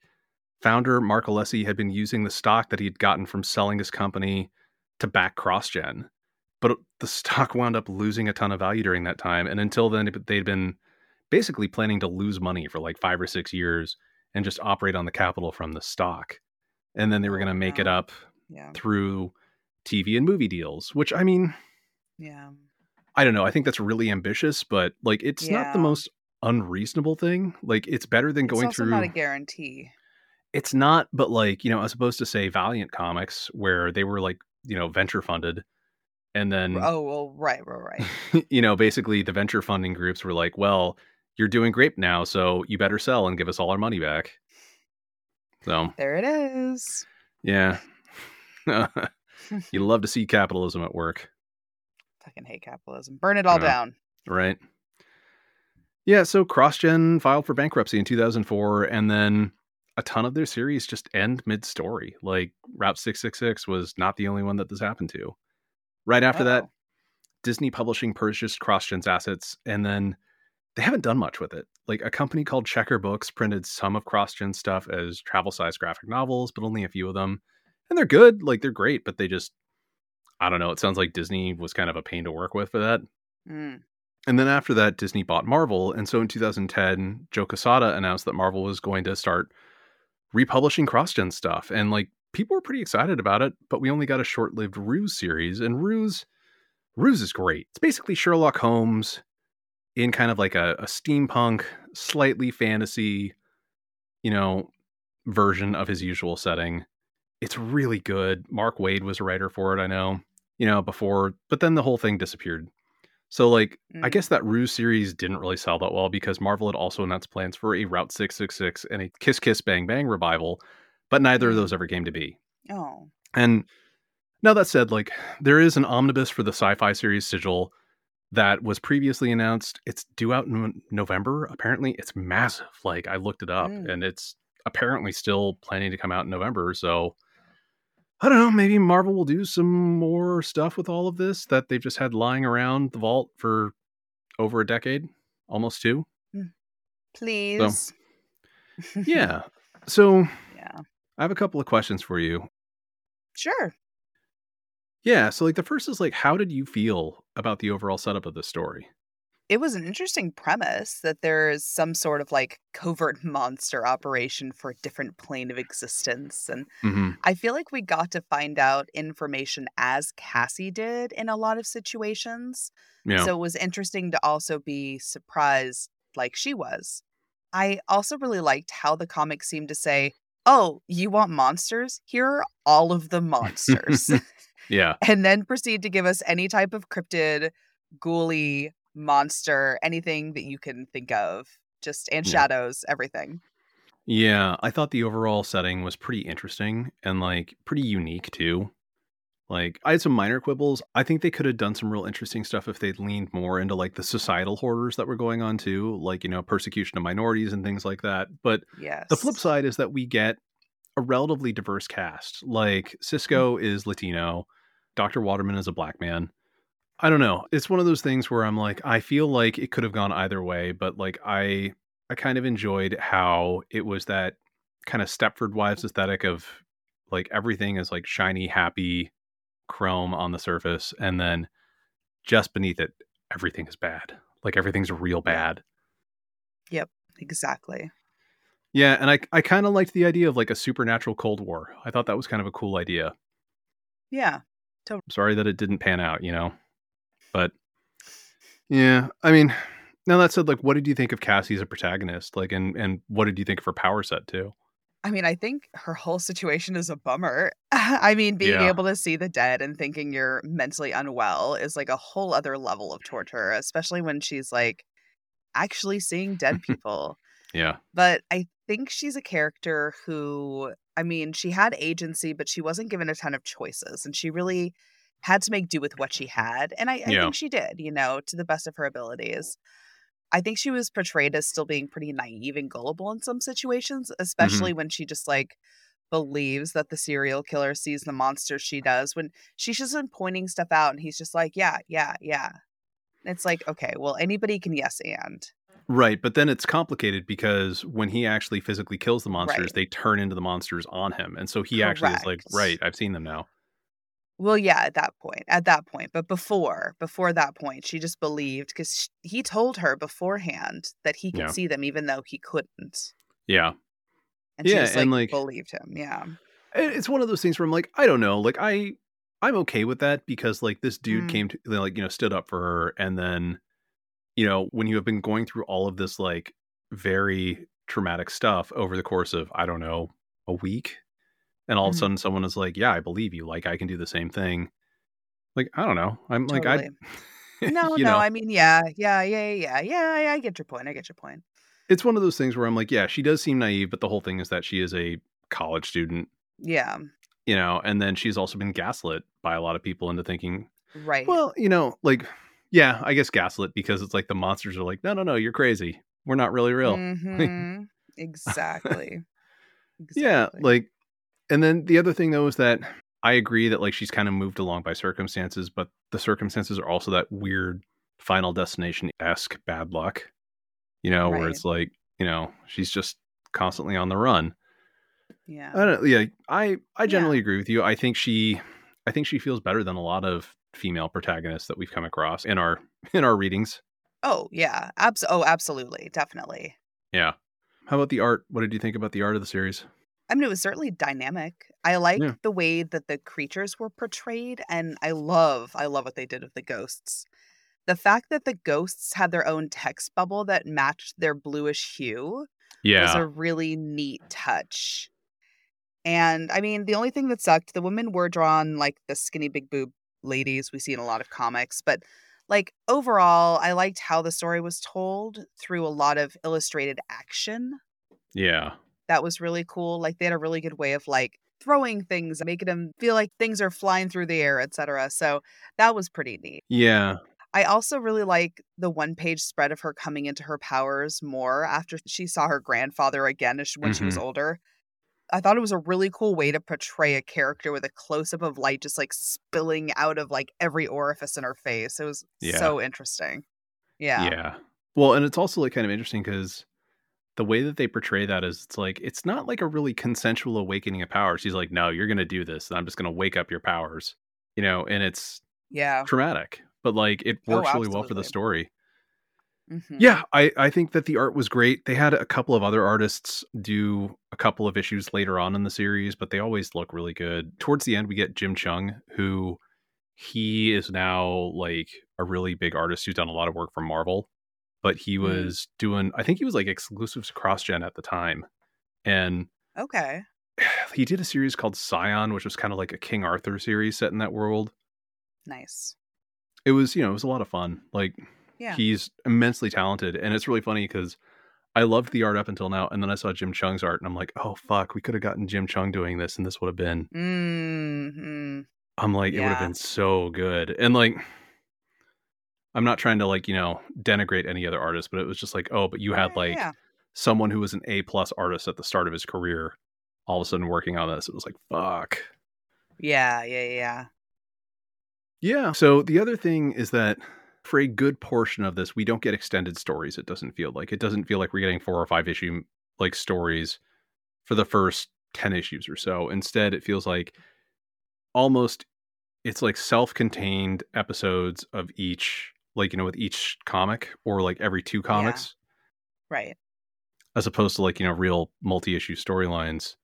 S1: founder Mark Alessi had been using the stock that he'd gotten from selling his company to back CrossGen. But the stock wound up losing a ton of value during that time. And until then, they'd been basically planning to lose money for like five or six years and just operate on the capital from the stock. And then they were
S2: Oh,
S1: going to make it
S2: oh.
S1: up
S2: Yeah.
S1: through TV and movie deals, which I mean,
S2: Yeah.
S1: I don't know. I think that's really ambitious, but like it's not the most unreasonable thing. Like it's better than
S2: It's
S1: going through
S2: not a guarantee.
S1: it's not but like you know as opposed to say valiant comics where they were like you know venture funded and then
S2: Oh well, right, right, right.
S1: you know basically the venture funding groups were like well you're doing great now so you better sell and give us all our money back so
S2: there it is.
S1: yeah you love to see capitalism at work.
S2: Fucking hate capitalism. Burn it all
S1: Yeah.
S2: down.
S1: right. Yeah so crossgen filed for bankruptcy in 2004 and then a ton of their series just end mid-story. Like route 666 was not the only one that this happened to. Right after that
S2: oh.
S1: disney publishing purchased crossgen's assets and then they haven't done much with it. Like a company called checker books printed some of crossgen's stuff as travel size graphic novels but only a few of them and they're good like they're great but they just i don't know it sounds like disney was kind of a pain to work with for that
S2: Mm.
S1: and then after that, Disney bought Marvel. And so in 2010, Joe Quesada announced that Marvel was going to start republishing CrossGen stuff. And like people were pretty excited about it, but we only got a short lived Ruse series. And Ruse, Ruse is great. It's basically Sherlock Holmes in kind of like a, a steampunk, slightly fantasy you know, version of his usual setting. It's really good. Mark Waid was a writer for it, I know, you know, before, but then the whole thing disappeared. So, like, I
S2: Mm.
S1: guess that Ruse series didn't really sell that well because Marvel had also announced plans for a Route 666 and a Kiss Kiss Bang Bang revival, but neither of
S2: Mm.
S1: those ever came to be.
S2: Oh.
S1: And now that said, like, there is an omnibus for the sci fi series Sigil that was previously announced. It's due out in November. Apparently, it's massive. Like, I looked it up
S2: Mm.
S1: and it's apparently still planning to come out in November. So, I don't know. Maybe Marvel will do some more stuff with all of this that they've just had lying around the vault for over a decade, almost two. Mm.
S2: Please.
S1: Yeah. So,
S2: yeah.
S1: I have a couple of questions for you.
S2: Sure.
S1: Yeah. So, like, the first is like, how did you feel about the overall setup of the story?
S2: It was an interesting premise that there's some sort of like covert monster operation for a different plane of existence. And
S1: hmm
S2: I feel like we got to find out information as Cassie did in a lot of situations.
S1: Yeah.
S2: So it was interesting to also be surprised like she was. I also really liked how the comic seemed to say, Oh, you want monsters? Here are all of the monsters.
S1: yeah.
S2: and then proceed to give us any type of cryptid, ghouly, monster, anything that you can think of. Just and
S1: Yeah.
S2: shadows, everything.
S1: Yeah. I thought the overall setting was pretty interesting and like pretty unique too. Like, I had some minor quibbles. I think they could have done some real interesting stuff if they'd leaned more into like the societal horrors that were going on too, like, you know, persecution of minorities and things like that. But
S2: Yes.
S1: the flip side is that we get a relatively diverse cast. Like, mm. Cisco is Latino, Dr. Waterman is a black man. I don't know. It's one of those things where I'm like, I feel like it could have gone either way, but like I I kind of enjoyed how it was that kind of Stepford Wives aesthetic of like everything is like shiny, happy chrome on the surface, and then just beneath it, everything is bad. Like everything's real bad.
S2: Yep, Exactly.
S1: Yeah, and I I kind of liked the idea of like a supernatural Cold War. I thought that was kind of a cool idea.
S2: Yeah.
S1: sorry that it didn't pan out, you know. But yeah, I mean, now that said, like, what did you think of Cassie as a protagonist? Like, and and what did you think of her power set too?
S2: I mean, I think her whole situation is a bummer. I mean, being
S1: Yeah.
S2: able to see the dead and thinking you're mentally unwell is like a whole other level of torture, especially when she's like actually seeing dead people.
S1: Yeah,
S2: But I think she's a character who, I mean, she had agency, but she wasn't given a ton of choices. And she really had to make do with what she had. And I, I
S1: Yeah.
S2: think she did, you know, to the best of her abilities. I think she was portrayed as still being pretty naive and gullible in some situations, mm-hmm. especially when she just like believes that the serial killer sees the monsters she does. When she's just been pointing stuff out and he's just like, yeah, yeah, yeah. It's like, okay, well, anybody can yes and.
S1: right. But then it's complicated because when he actually physically kills the monsters,
S2: Right.
S1: they turn into the monsters on him, and so he actually is like, right, I've seen them now.
S2: Well, yeah, at that point, at that point, but before, before that point, she just believed because he told her beforehand that he could
S1: Yeah.
S2: see them, even though he couldn't,
S1: Yeah,
S2: and she
S1: Yeah,
S2: just like,
S1: and, like-
S2: believed him. Yeah,
S1: it's one of those things where I'm like, I don't know, like I I'm okay with that because like this dude
S2: Mm.
S1: came to like you know stood up for her, and then you know when you have been going through all of this like very traumatic stuff over the course of I don't know a week, and all of a
S2: Mhm.
S1: sudden someone is like, yeah, I believe you, like I can do the same thing. Like I don't know, I'm like I.
S2: No, no,
S1: know,
S2: I mean, yeah, yeah, yeah, yeah, yeah, yeah. I get your point. I get your point.
S1: it's one of those things where I'm like, yeah, she does seem naive, but the whole thing is that she is a college student,
S2: Yeah,
S1: you know, and then she's also been gaslit by a lot of people into thinking
S2: right.
S1: Well, you know, like, yeah, I guess gaslit because it's like the monsters are like, no, no, no, you're crazy. We're not really real.
S2: Mhm. Exactly.
S1: Yeah, like, and then the other thing though is that I agree that like she's kind of moved along by circumstances, but the circumstances are also that weird Final Destination esque bad luck, you know, where it's like, you know, she's just constantly on the run.
S2: yeah.
S1: I don't, yeah, I I
S2: Yeah.
S1: generally agree with you. I think she, I think she feels better than a lot of female protagonists that we've come across in our in our readings.
S2: Oh, yeah. Abs- oh, absolutely. Definitely.
S1: Yeah. How about the art? What did you think about the art of the series?
S2: I mean, it was certainly dynamic. I like
S1: Yeah.
S2: the way that the creatures were portrayed, and I love, I love what they did with the ghosts. The fact that the ghosts had their own text bubble that matched their bluish hue
S1: yeah.
S2: was a really neat touch. And I mean, the only thing that sucked, the women were drawn like the skinny big boob ladies we see in a lot of comics, but like overall, I liked how the story was told through a lot of illustrated action.
S1: Yeah.
S2: That was really cool. Like they had a really good way of like throwing things, and making them feel like things are flying through the air, etc. So that was pretty neat.
S1: Yeah.
S2: I also really like the one page spread of her coming into her powers more after she saw her grandfather again when she was mm-hmm. older. I thought it was a really cool way to portray a character with a close up of light just like spilling out of like every orifice in her face. It was
S1: Yeah.
S2: so interesting. Yeah.
S1: Yeah. Well, and it's also like kind of interesting because the way that they portray that is it's like it's not like a really consensual awakening of powers. He's like, no, you're gonna do this, and I'm just gonna wake up your powers. You know, and it's
S2: Yeah.
S1: traumatic, but like it
S2: Oh,
S1: works really well for the story.
S2: Mhm.
S1: Yeah, I, I think that the art was great. They had a couple of other artists do a couple of issues later on in the series, but they always look really good. Towards the end, we get Jim Cheung, who he is now like a really big artist who's done a lot of work for Marvel, but he
S2: Mm.
S1: was doing, I think he was like exclusive to CrossGen at the time. And
S2: Okay.
S1: he did a series called Scion, which was kind of like a King Arthur series set in that world.
S2: Nice.
S1: It was, you know, it was a lot of fun. Like,
S2: Yeah.
S1: he's immensely talented and it's really funny because i loved the art up until now and then i saw jim cheung's art and i'm like oh fuck we could have gotten jim cheung doing this and this would have been
S2: Mm-hmm.
S1: i'm like it would have been so good and like i'm not trying to like you know denigrate any other artist but it was just like oh but you had like
S2: yeah.
S1: someone who was an a plus artist at the start of his career all of a sudden working on this it was like fuck
S2: Yeah. Yeah. Yeah.
S1: Yeah. So the other thing is that for a good portion of this, we don't get extended stories. It doesn't feel like it doesn't feel like we're getting four or five issue like stories for the first 10 issues or so. Instead, it feels like almost it's like self-contained episodes of each like you know with each comic or like every two comics
S2: Right.
S1: as opposed to like you know real multi-issue storylines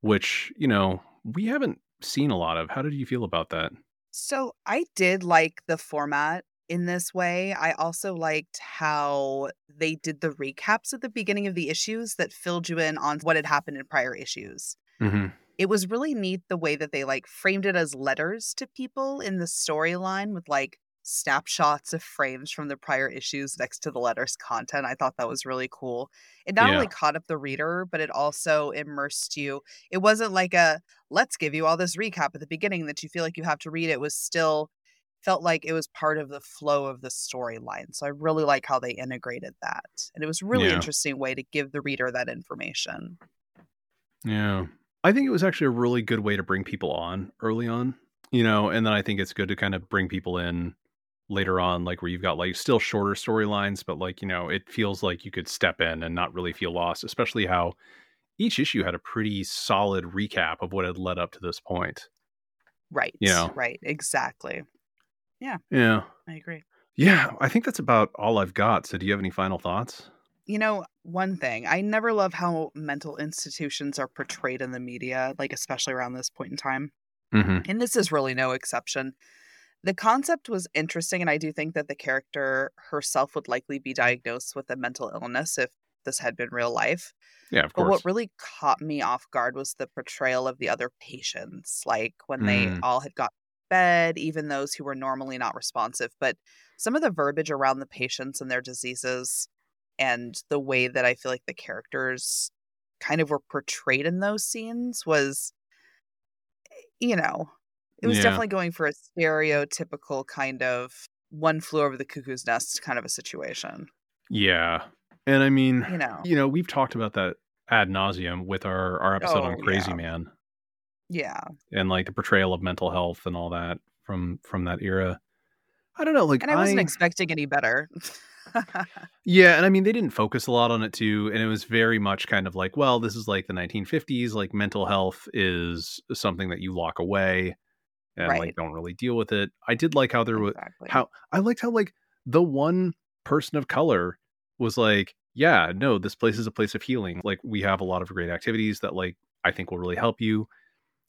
S1: which you know we haven't seen a lot of how did you feel about that
S2: So I did like the format in this way. I also liked how they did the recaps at the beginning of the issues that filled you in on what had happened in prior issues.
S1: mm-hmm.
S2: It was really neat the way that they like framed it as letters to people in the storyline with like snapshots of frames from the prior issues next to the letters content. I thought that was really cool. It not
S1: Yeah.
S2: only caught up the reader, but it also immersed you. It wasn't like a let's give you all this recap at the beginning that you feel like you have to read. It was still felt like it was part of the flow of the storyline. So I really like how they integrated that. And it was really
S1: Yeah.
S2: interesting way to give the reader that information.
S1: Yeah. I think it was actually a really good way to bring people on early on, you know, and then I think it's good to kind of bring people in later on, like where you've got like still shorter storylines, but like, you know, it feels like you could step in and not really feel lost, especially how each issue had a pretty solid recap of what had led up to this point.
S2: Right.
S1: Yeah.
S2: Right. Exactly.
S1: Yeah. Yeah.
S2: I agree.
S1: Yeah. I think that's about all I've got. So do you have any final thoughts?
S2: You know, one thing, I never love how mental institutions are portrayed in the media, like especially around this point in time.
S1: Mm-hmm.
S2: And this is really no exception. The concept was interesting, and I do think that the character herself would likely be diagnosed with a mental illness if this had been real life.
S1: Yeah, of course.
S2: But what really caught me off guard was the portrayal of the other patients, like when they
S1: Mm.
S2: all had got fed, even those who were normally not responsive. But some of the verbiage around the patients and their diseases and the way that I feel like the characters kind of were portrayed in those scenes was, you know, it was
S1: Yeah.
S2: definitely going for a stereotypical kind of one flew over the cuckoo's nest kind of a situation,
S1: yeah. And I mean,
S2: you know?
S1: you know, we've talked about that ad nauseum with our, our episode oh, on
S2: Oh,
S1: Crazy
S2: yeah.
S1: Man.
S2: Yeah.
S1: and like the portrayal of mental health and all that from from that era. I don't know, like
S2: And I wasn't expecting any better.
S1: yeah, and I mean they didn't focus a lot on it too, and it was very much kind of like, well, this is like the 1950s, like mental health is something that you lock away and
S2: Right.
S1: like don't really deal with it. I did like how there was
S2: exactly.
S1: how I liked how like the one person of color was like, yeah, no, this place is a place of healing. Like we have a lot of great activities that like I think will really help you.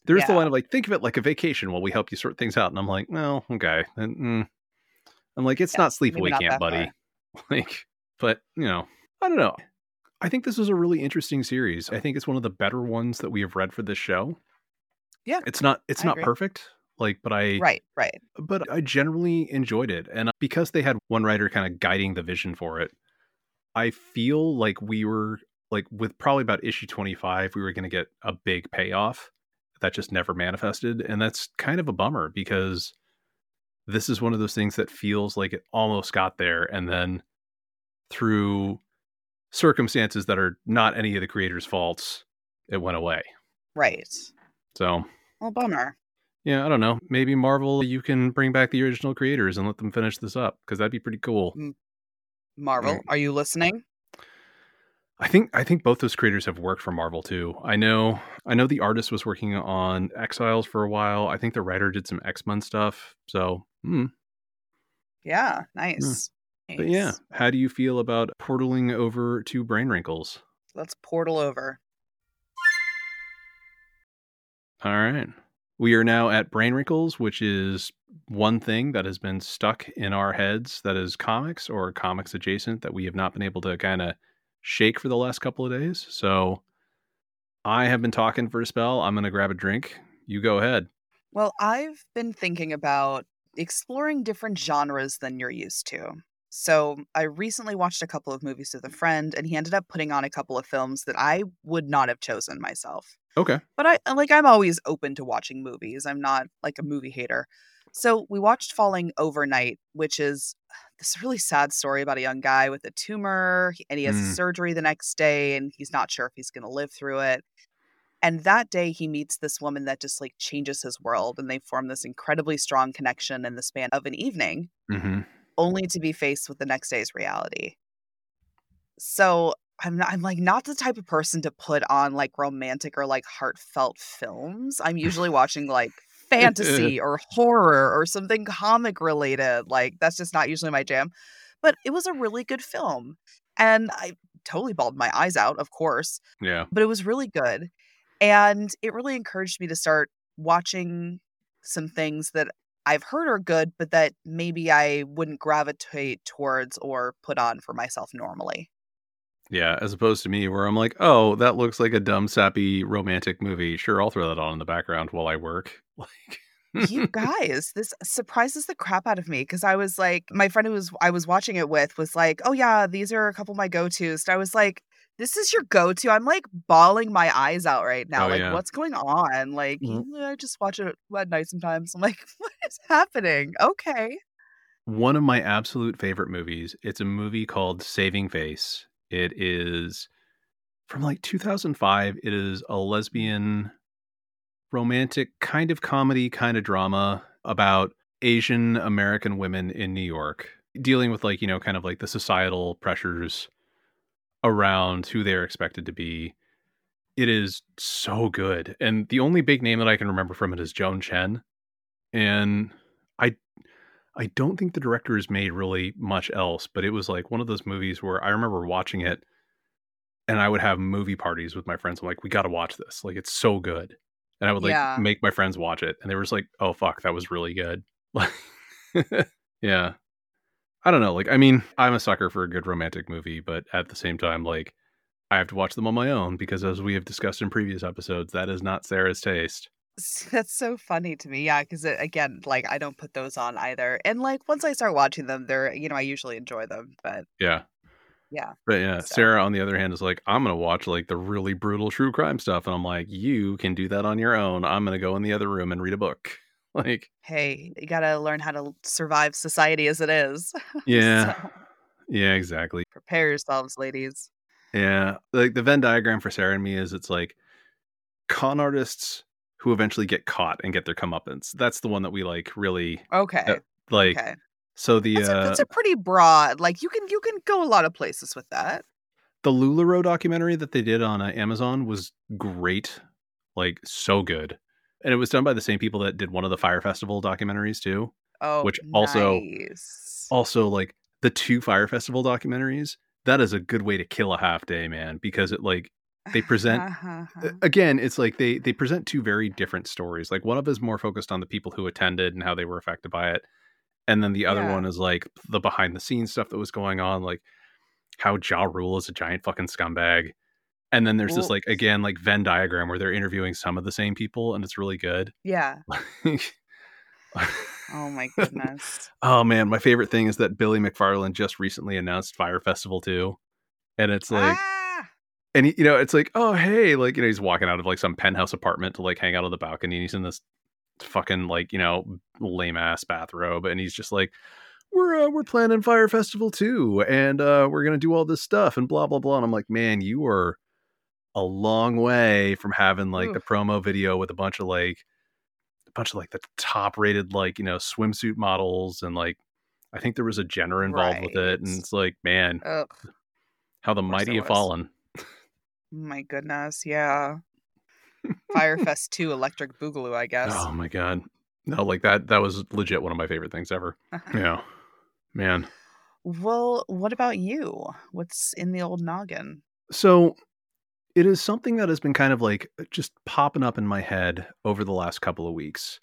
S1: There's the line of like, think of it like a vacation while we help you sort things out, and I'm like, well, okay, then, mm. I'm like, it's
S2: Yeah,
S1: not sleepaway camp, buddy.
S2: far.
S1: like, but you know, I don't know. I think this is a really interesting series. I think it's one of the better ones that we have read for this show.
S2: Yeah,
S1: It's not it's
S2: I
S1: not
S2: agree.
S1: perfect, like but I
S2: Right, right.
S1: but I generally enjoyed it. And because they had one writer kind of guiding the vision for it, I feel like we were like with probably about issue 25 we were going to get a big payoff that just never manifested and that's kind of a bummer because this is one of those things that feels like it almost got there and then through circumstances that are not any of the creators faults it went away
S2: Right.
S1: so
S2: Well, bummer.
S1: Yeah i don't know maybe marvel you can bring back the original creators and let them finish this up because that'd be pretty cool
S2: Marvel,
S1: Right.
S2: are you listening?
S1: I think I think both those creators have worked for Marvel too. I know I know the artist was working on Exiles for a while. I think the writer did some X Men stuff. So, hmm.
S2: Yeah, nice.
S1: but yeah, how do you feel about portaling over to Brain Wrinkles?
S2: Let's portal over.
S1: All right, we are now at Brain Wrinkles, which is one thing that has been stuck in our heads that is comics or comics adjacent that we have not been able to kind of shake for the last couple of days. So, I have been talking for a spell. I'm gonna grab a drink. You go ahead.
S2: Well, I've been thinking about exploring different genres than you're used to. So, I recently watched a couple of movies with a friend, and he ended up putting on a couple of films that I would not have chosen myself.
S1: Okay.
S2: But I like I'm always open to watching movies. I'm not like a movie hater. So, we watched Falling Overnight, which is this really sad story about a young guy with a tumor, and he has
S1: Mm.
S2: surgery the next day, and he's not sure if he's going to live through it. And that day, he meets this woman that just like changes his world, and they form this incredibly strong connection in the span of an evening,
S1: Mm-hmm.
S2: only to be faced with the next day's reality. So I'm not, I'm like not the type of person to put on like romantic or like heartfelt films. I'm usually watching like eh. fantasy or horror or something comic related. Like that's just not usually my jam. But it was a really good film, and I totally bawled my eyes out, of course
S1: Yeah.
S2: but it was really good. And it really encouraged me to start watching some things that I've heard are good, but that maybe I wouldn't gravitate towards or put on for myself normally.
S1: Yeah. As opposed to me, where I'm like, oh, that looks like a dumb, sappy romantic movie. Sure, I'll throw that on in the background while I work. Like,
S2: you guys, this surprises the crap out of me because I was like, my friend who was I was watching it with was like, "Oh yeah, these are a couple of my go tos." And I was like, "This is your go to?" I'm like bawling my eyes out right now.
S1: Oh,
S2: like,
S1: yeah.
S2: what's going on? Like,
S1: Mhm.
S2: I just watch it at night sometimes. I'm like, what is happening? Okay.
S1: one of my absolute favorite movies. It's a movie called Saving Face. It is from like 2005. It is a lesbian romantic kind of comedy, kind of drama about Asian American women in New York dealing with like, you know, kind of like the societal pressures around who they're expected to be. It is so good. And the only big name that I can remember from it is Joan Chen. And I don't think the director has made really much else, but it was like one of those movies where I remember watching it and I would have movie parties with my friends. I'm like, we got to watch this. Like, it's so good. And I would like
S2: Yeah.
S1: make my friends watch it. And they were just like, oh, fuck, that was really good. Like, yeah. I don't know. Like, I mean, I'm a sucker for a good romantic movie, but at the same time, like, I have to watch them on my own because, as we have discussed in previous episodes, that is not Sarah's taste.
S2: That's so funny to me. Yeah, because uh, again, like I don't put those on either. And like once I start watching them, they're you know I usually enjoy them. But
S1: Yeah.
S2: yeah,
S1: But yeah,
S2: So-
S1: Sarah, on the other hand, is like, I'm going to watch like the really brutal true crime stuff. And I'm like, you can do that on your own. I'm going to go in the other room and read a book. Like,
S2: hey, you gotta learn how to survive society as it is.
S1: yeah.
S2: So,
S1: Yeah, exactly.
S2: prepare yourselves, ladies.
S1: Yeah. Like the Venn diagram for Sarah and me is it's like con artists who eventually get caught and get their comeuppance. That's the one that we like really
S2: Okay.
S1: like.
S2: okay.
S1: So the
S2: That's, a,
S1: uh,
S2: that's a pretty broad. Like you can you can go a lot of places with that.
S1: the Lularoe documentary that they did on uh, Amazon was great, like so good, and it was done by the same people that did one of the Fyre Festival documentaries too.
S2: Oh,
S1: Which also-
S2: nice.
S1: Also, like the two Fyre Festival documentaries, that is a good way to kill a half day, man, because it like they present-
S2: Uh-huh.
S1: uh, again, it's like they they present two very different stories. Like one of is more focused on the people who attended and how they were affected by it, and then the other
S2: Yeah.
S1: one is like the behind the scenes stuff that was going on. Like how Ja Rule is a giant fucking scumbag. And then there's this like again like Venn diagram where they're interviewing some of the same people and it's really good.
S2: Yeah. Oh my goodness.
S1: oh man, my favorite thing is that Billy McFarland just recently announced Fyre Festival 2. And it's like
S2: ah!
S1: And he, you know, it's like, oh hey, like you know, he's walking out of like some penthouse apartment to like hang out on the balcony and he's in this fucking like, you know, lame ass bathrobe and he's just like we're uh, we're planning Fyre Festival too and uh we're going to do all this stuff and blah blah blah and I'm like, man, you are a long way from having like the promo video with a bunch of like a bunch of like the top rated like, you know, swimsuit models and like I think there was a Jenner involved with it and it's like, man,
S2: Ugh.
S1: how the mighty have fallen.
S2: My goodness. Yeah. Firefest 2 Electric Boogaloo, I guess.
S1: Oh my god. No, like that that was legit one of my favorite things ever. Yeah. Man.
S2: Well, what about you? What's in the old noggin?
S1: So it is something that has been kind of like just popping up in my head over the last couple of weeks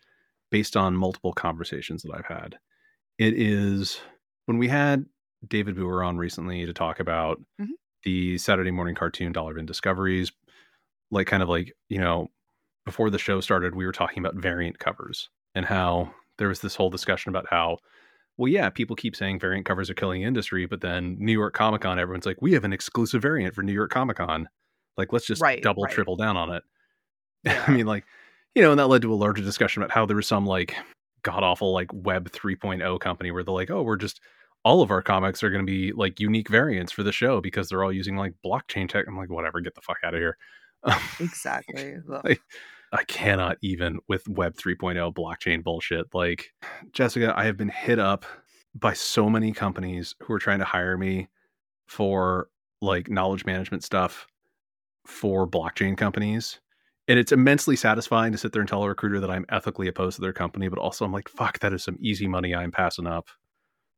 S1: based on multiple conversations that I've had. It is when we had David Boer on recently to talk about
S2: Mhm.
S1: The Saturday morning cartoon Dollar Bin Discoveries, like kind of like, you know, before the show started, we were talking about variant covers and how there was this whole discussion about how well, yeah, people keep saying variant covers are killing the industry, but then New York Comic Con, everyone's like, we have an exclusive variant for New York Comic Con. Like, let's just
S2: Right,
S1: double,
S2: right.
S1: triple down on it.
S2: Yeah.
S1: I mean, like, you know, and that led to a larger discussion about how there was some like god awful like Web 3.0 company where they're like, oh, we're just all of our comics are going to be like unique variants for the show because they're all using like blockchain tech. I'm like, whatever, get the fuck out of here.
S2: Exactly.
S1: Like, I cannot even with Web 3.0 blockchain bullshit. Like, Jessica, I have been hit up by so many companies who are trying to hire me for like knowledge management stuff for blockchain companies. And it's immensely satisfying to sit there and tell a recruiter that I'm ethically opposed to their company, but also I'm like, fuck, that is some easy money I'm passing up.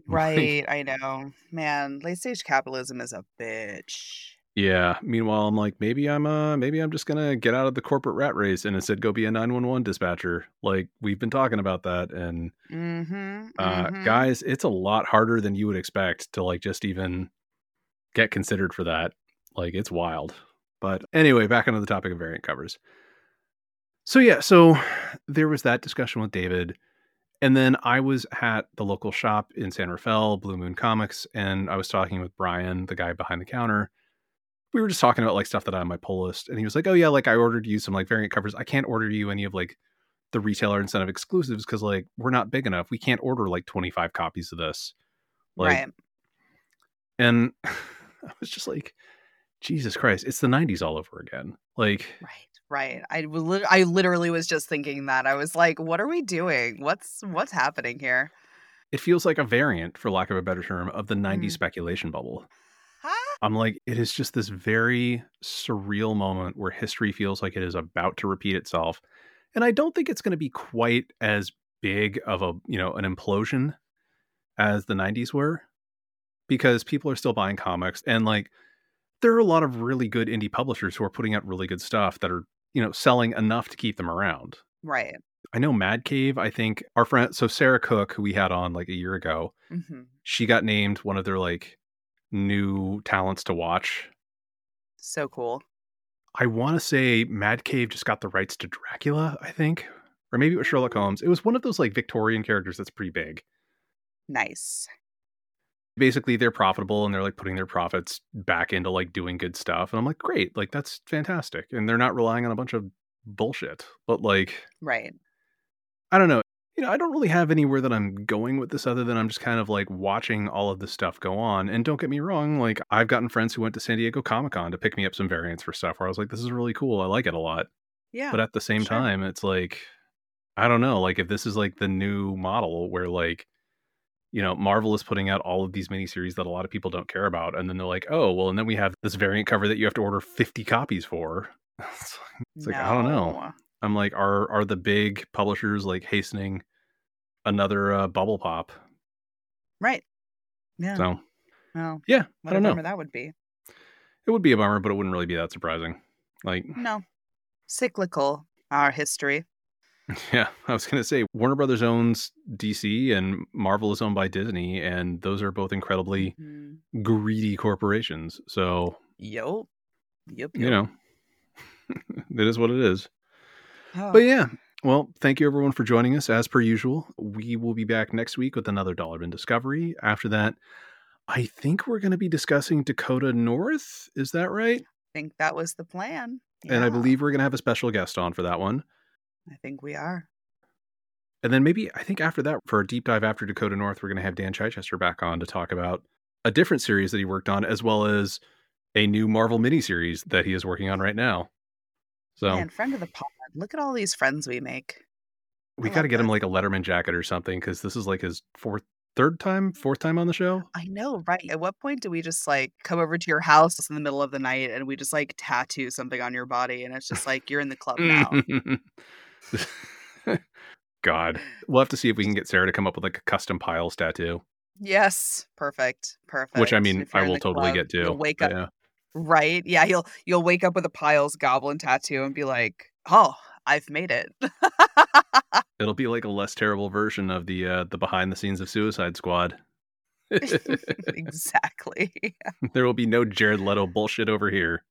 S2: Right, I know. Man, late stage capitalism is a bitch.
S1: Yeah. Meanwhile, I'm like, maybe I'm uh maybe I'm just gonna get out of the corporate rat race and instead go be a 911 dispatcher. Like we've been talking about that. And
S2: Mm-hmm.
S1: uh
S2: mhm.
S1: guys, it's a lot harder than you would expect to like just even get considered for that. Like it's wild. But anyway, back onto the topic of variant covers. So yeah, so there was that discussion with David. And then I was at the local shop in San Rafael, Blue Moon Comics, and I was talking with Brian, the guy behind the counter. We were just talking about like stuff that I on my pull list. And he was like, Oh yeah, like I ordered you some like variant covers. I can't order you any of like the retailer incentive exclusives because like we're not big enough. We can't order like 25 copies of this. Like
S2: right.
S1: and I was just like, Jesus Christ, it's the 90s all over again. Like,
S2: Right. Right. I was I literally was just thinking that. I was like, what are we doing? What's what's happening here?
S1: it feels like a variant, for lack of a better term, of the 90s
S2: Mhm.
S1: speculation bubble.
S2: Huh?
S1: I'm like, it is just this very surreal moment where history feels like it is about to repeat itself. And I don't think it's going to be quite as big of a, you know, an implosion as the 90s were because people are still buying comics and like there are a lot of really good indie publishers who are putting out really good stuff that are, you know, selling enough to keep them around.
S2: Right.
S1: I know Mad Cave, I think our friend so Sarah Cook who we had on like a year ago,
S2: hmm
S1: she got named one of their like new talents to watch.
S2: So cool.
S1: I want to say Mad Cave just got the rights to Dracula, I think, or maybe it was Sherlock Holmes. It was one of those like Victorian characters that's pretty big.
S2: Nice.
S1: Basically, they're profitable and they're like putting their profits back into like doing good stuff. And I'm like, great, like that's fantastic. And they're not relying on a bunch of bullshit. But like,
S2: Right.
S1: I don't know. You know, I don't really have anywhere that I'm going with this other than I'm just kind of like watching all of this stuff go on. And don't get me wrong, like I've gotten friends who went to San Diego Comic Con to pick me up some variants for stuff where I was like, this is really cool. I like it a lot.
S2: Yeah.
S1: But at the same
S2: sure.
S1: time, it's like, I don't know, like if this is like the new model where like, you know, Marvel is putting out all of these miniseries that a lot of people don't care about. And then they're like, oh, well, and then we have this variant cover that you have to order 50 copies for. It's like, I don't know. I'm like, are are the big publishers like hastening another uh, bubble pop?
S2: Right. Yeah.
S1: So
S2: well,
S1: yeah,
S2: what
S1: I don't
S2: a
S1: know.
S2: that would be.
S1: It would be a bummer, but it wouldn't really be that surprising. Like,
S2: No. Cyclical, our history.
S1: Yeah, I was going to say Warner Brothers owns DC and Marvel is owned by Disney, and those are both incredibly
S2: Mhm.
S1: greedy corporations. So,
S2: Yep. Yep.
S1: you know, it is what it is.
S2: Oh,
S1: But yeah, well, thank you everyone for joining us as per usual. We will be back next week with another Dollar Bin Discovery. After that, I think we're going to be discussing Dakota North. Is that right?
S2: I think that was the plan.
S1: And I believe we're going to have a special guest on for that one.
S2: I think we are.
S1: And then maybe I think after that, for a deep dive after Dakota North, we're going to have Dan Chichester back on to talk about a different series that he worked on, as well as a new Marvel miniseries that he is working on right now. So
S2: Man, friend of the pod. Look at all these friends we make.
S1: we got to get him like a Letterman jacket or something because this is like his fourth, third time, fourth time on the show.
S2: I know, right? At what point do we just like come over to your house in the middle of the night and we just like tattoo something on your body and it's just like you're in the club now?
S1: God, we'll have to see if we can get Sarah to come up with like a custom piles tattoo,
S2: yes, perfect, perfect.
S1: which I mean, I will totally
S2: club,
S1: get to.
S2: Wake up
S1: yeah.
S2: right. Yeah, you'll you'll wake up with a Piles goblin tattoo and be like, "Oh, I've made it."
S1: It'll be like a less terrible version of the uh, the behind the scenes of Suicide Squad.
S2: exactly.
S1: there will be no Jared Leto bullshit over here.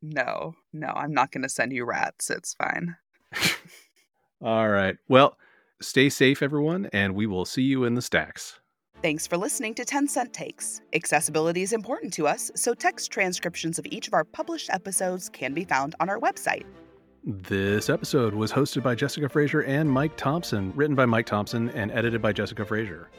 S2: No, no, I'm not going to send you rats. It's fine.
S1: All right. Well, stay safe, everyone, and we will see you in the stacks.
S2: Thanks for listening to 10 Cent Takes. Accessibility is important to us, so text transcriptions of each of our published episodes can be found on our website.
S1: This episode was hosted by Jessica Frazier and Mike Thompson, written by Mike Thompson and edited by Jessica Frazier.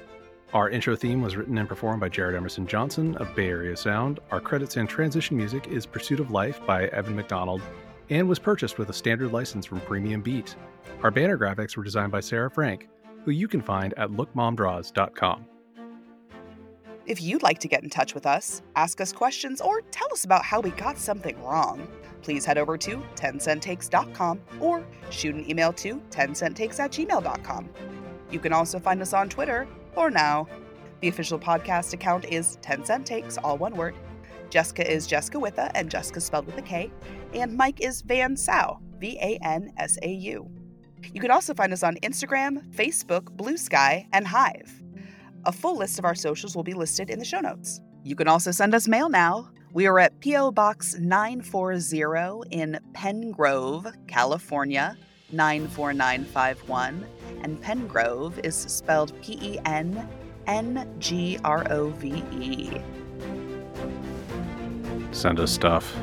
S1: Our intro theme was written and performed by Jared Emerson Johnson of Bay Area Sound. Our credits and transition music is Pursuit of Life by Evan McDonald and was purchased with a standard license from Premium Beat. Our banner graphics were designed by Sarah Frank, who you can find at lookmomdraws.com.
S2: If you'd like to get in touch with us, ask us questions, or tell us about how we got something wrong, please head over to 10centtakes.com or shoot an email to 10centtakes at gmail.com. You can also find us on Twitter, or now. The official podcast account is 10 Cent all one word. Jessica is Jessica Witha, and Jessica spelled with a K. And Mike is Van Sau, V A N S A U. You can also find us on Instagram, Facebook, Bluesky, and Hive. A full list of our socials will be listed in the show notes. You can also send us mail now. We are at P.O. Box 940 in Penngrove, California, 94951. And Penngrove is spelled P E N N G R O V E.
S1: Send us stuff.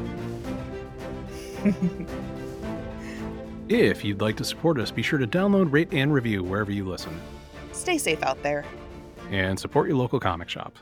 S1: If you'd like to support us, be sure to download, rate, and review wherever you listen.
S2: Stay safe out there.
S1: And support your local comic shop.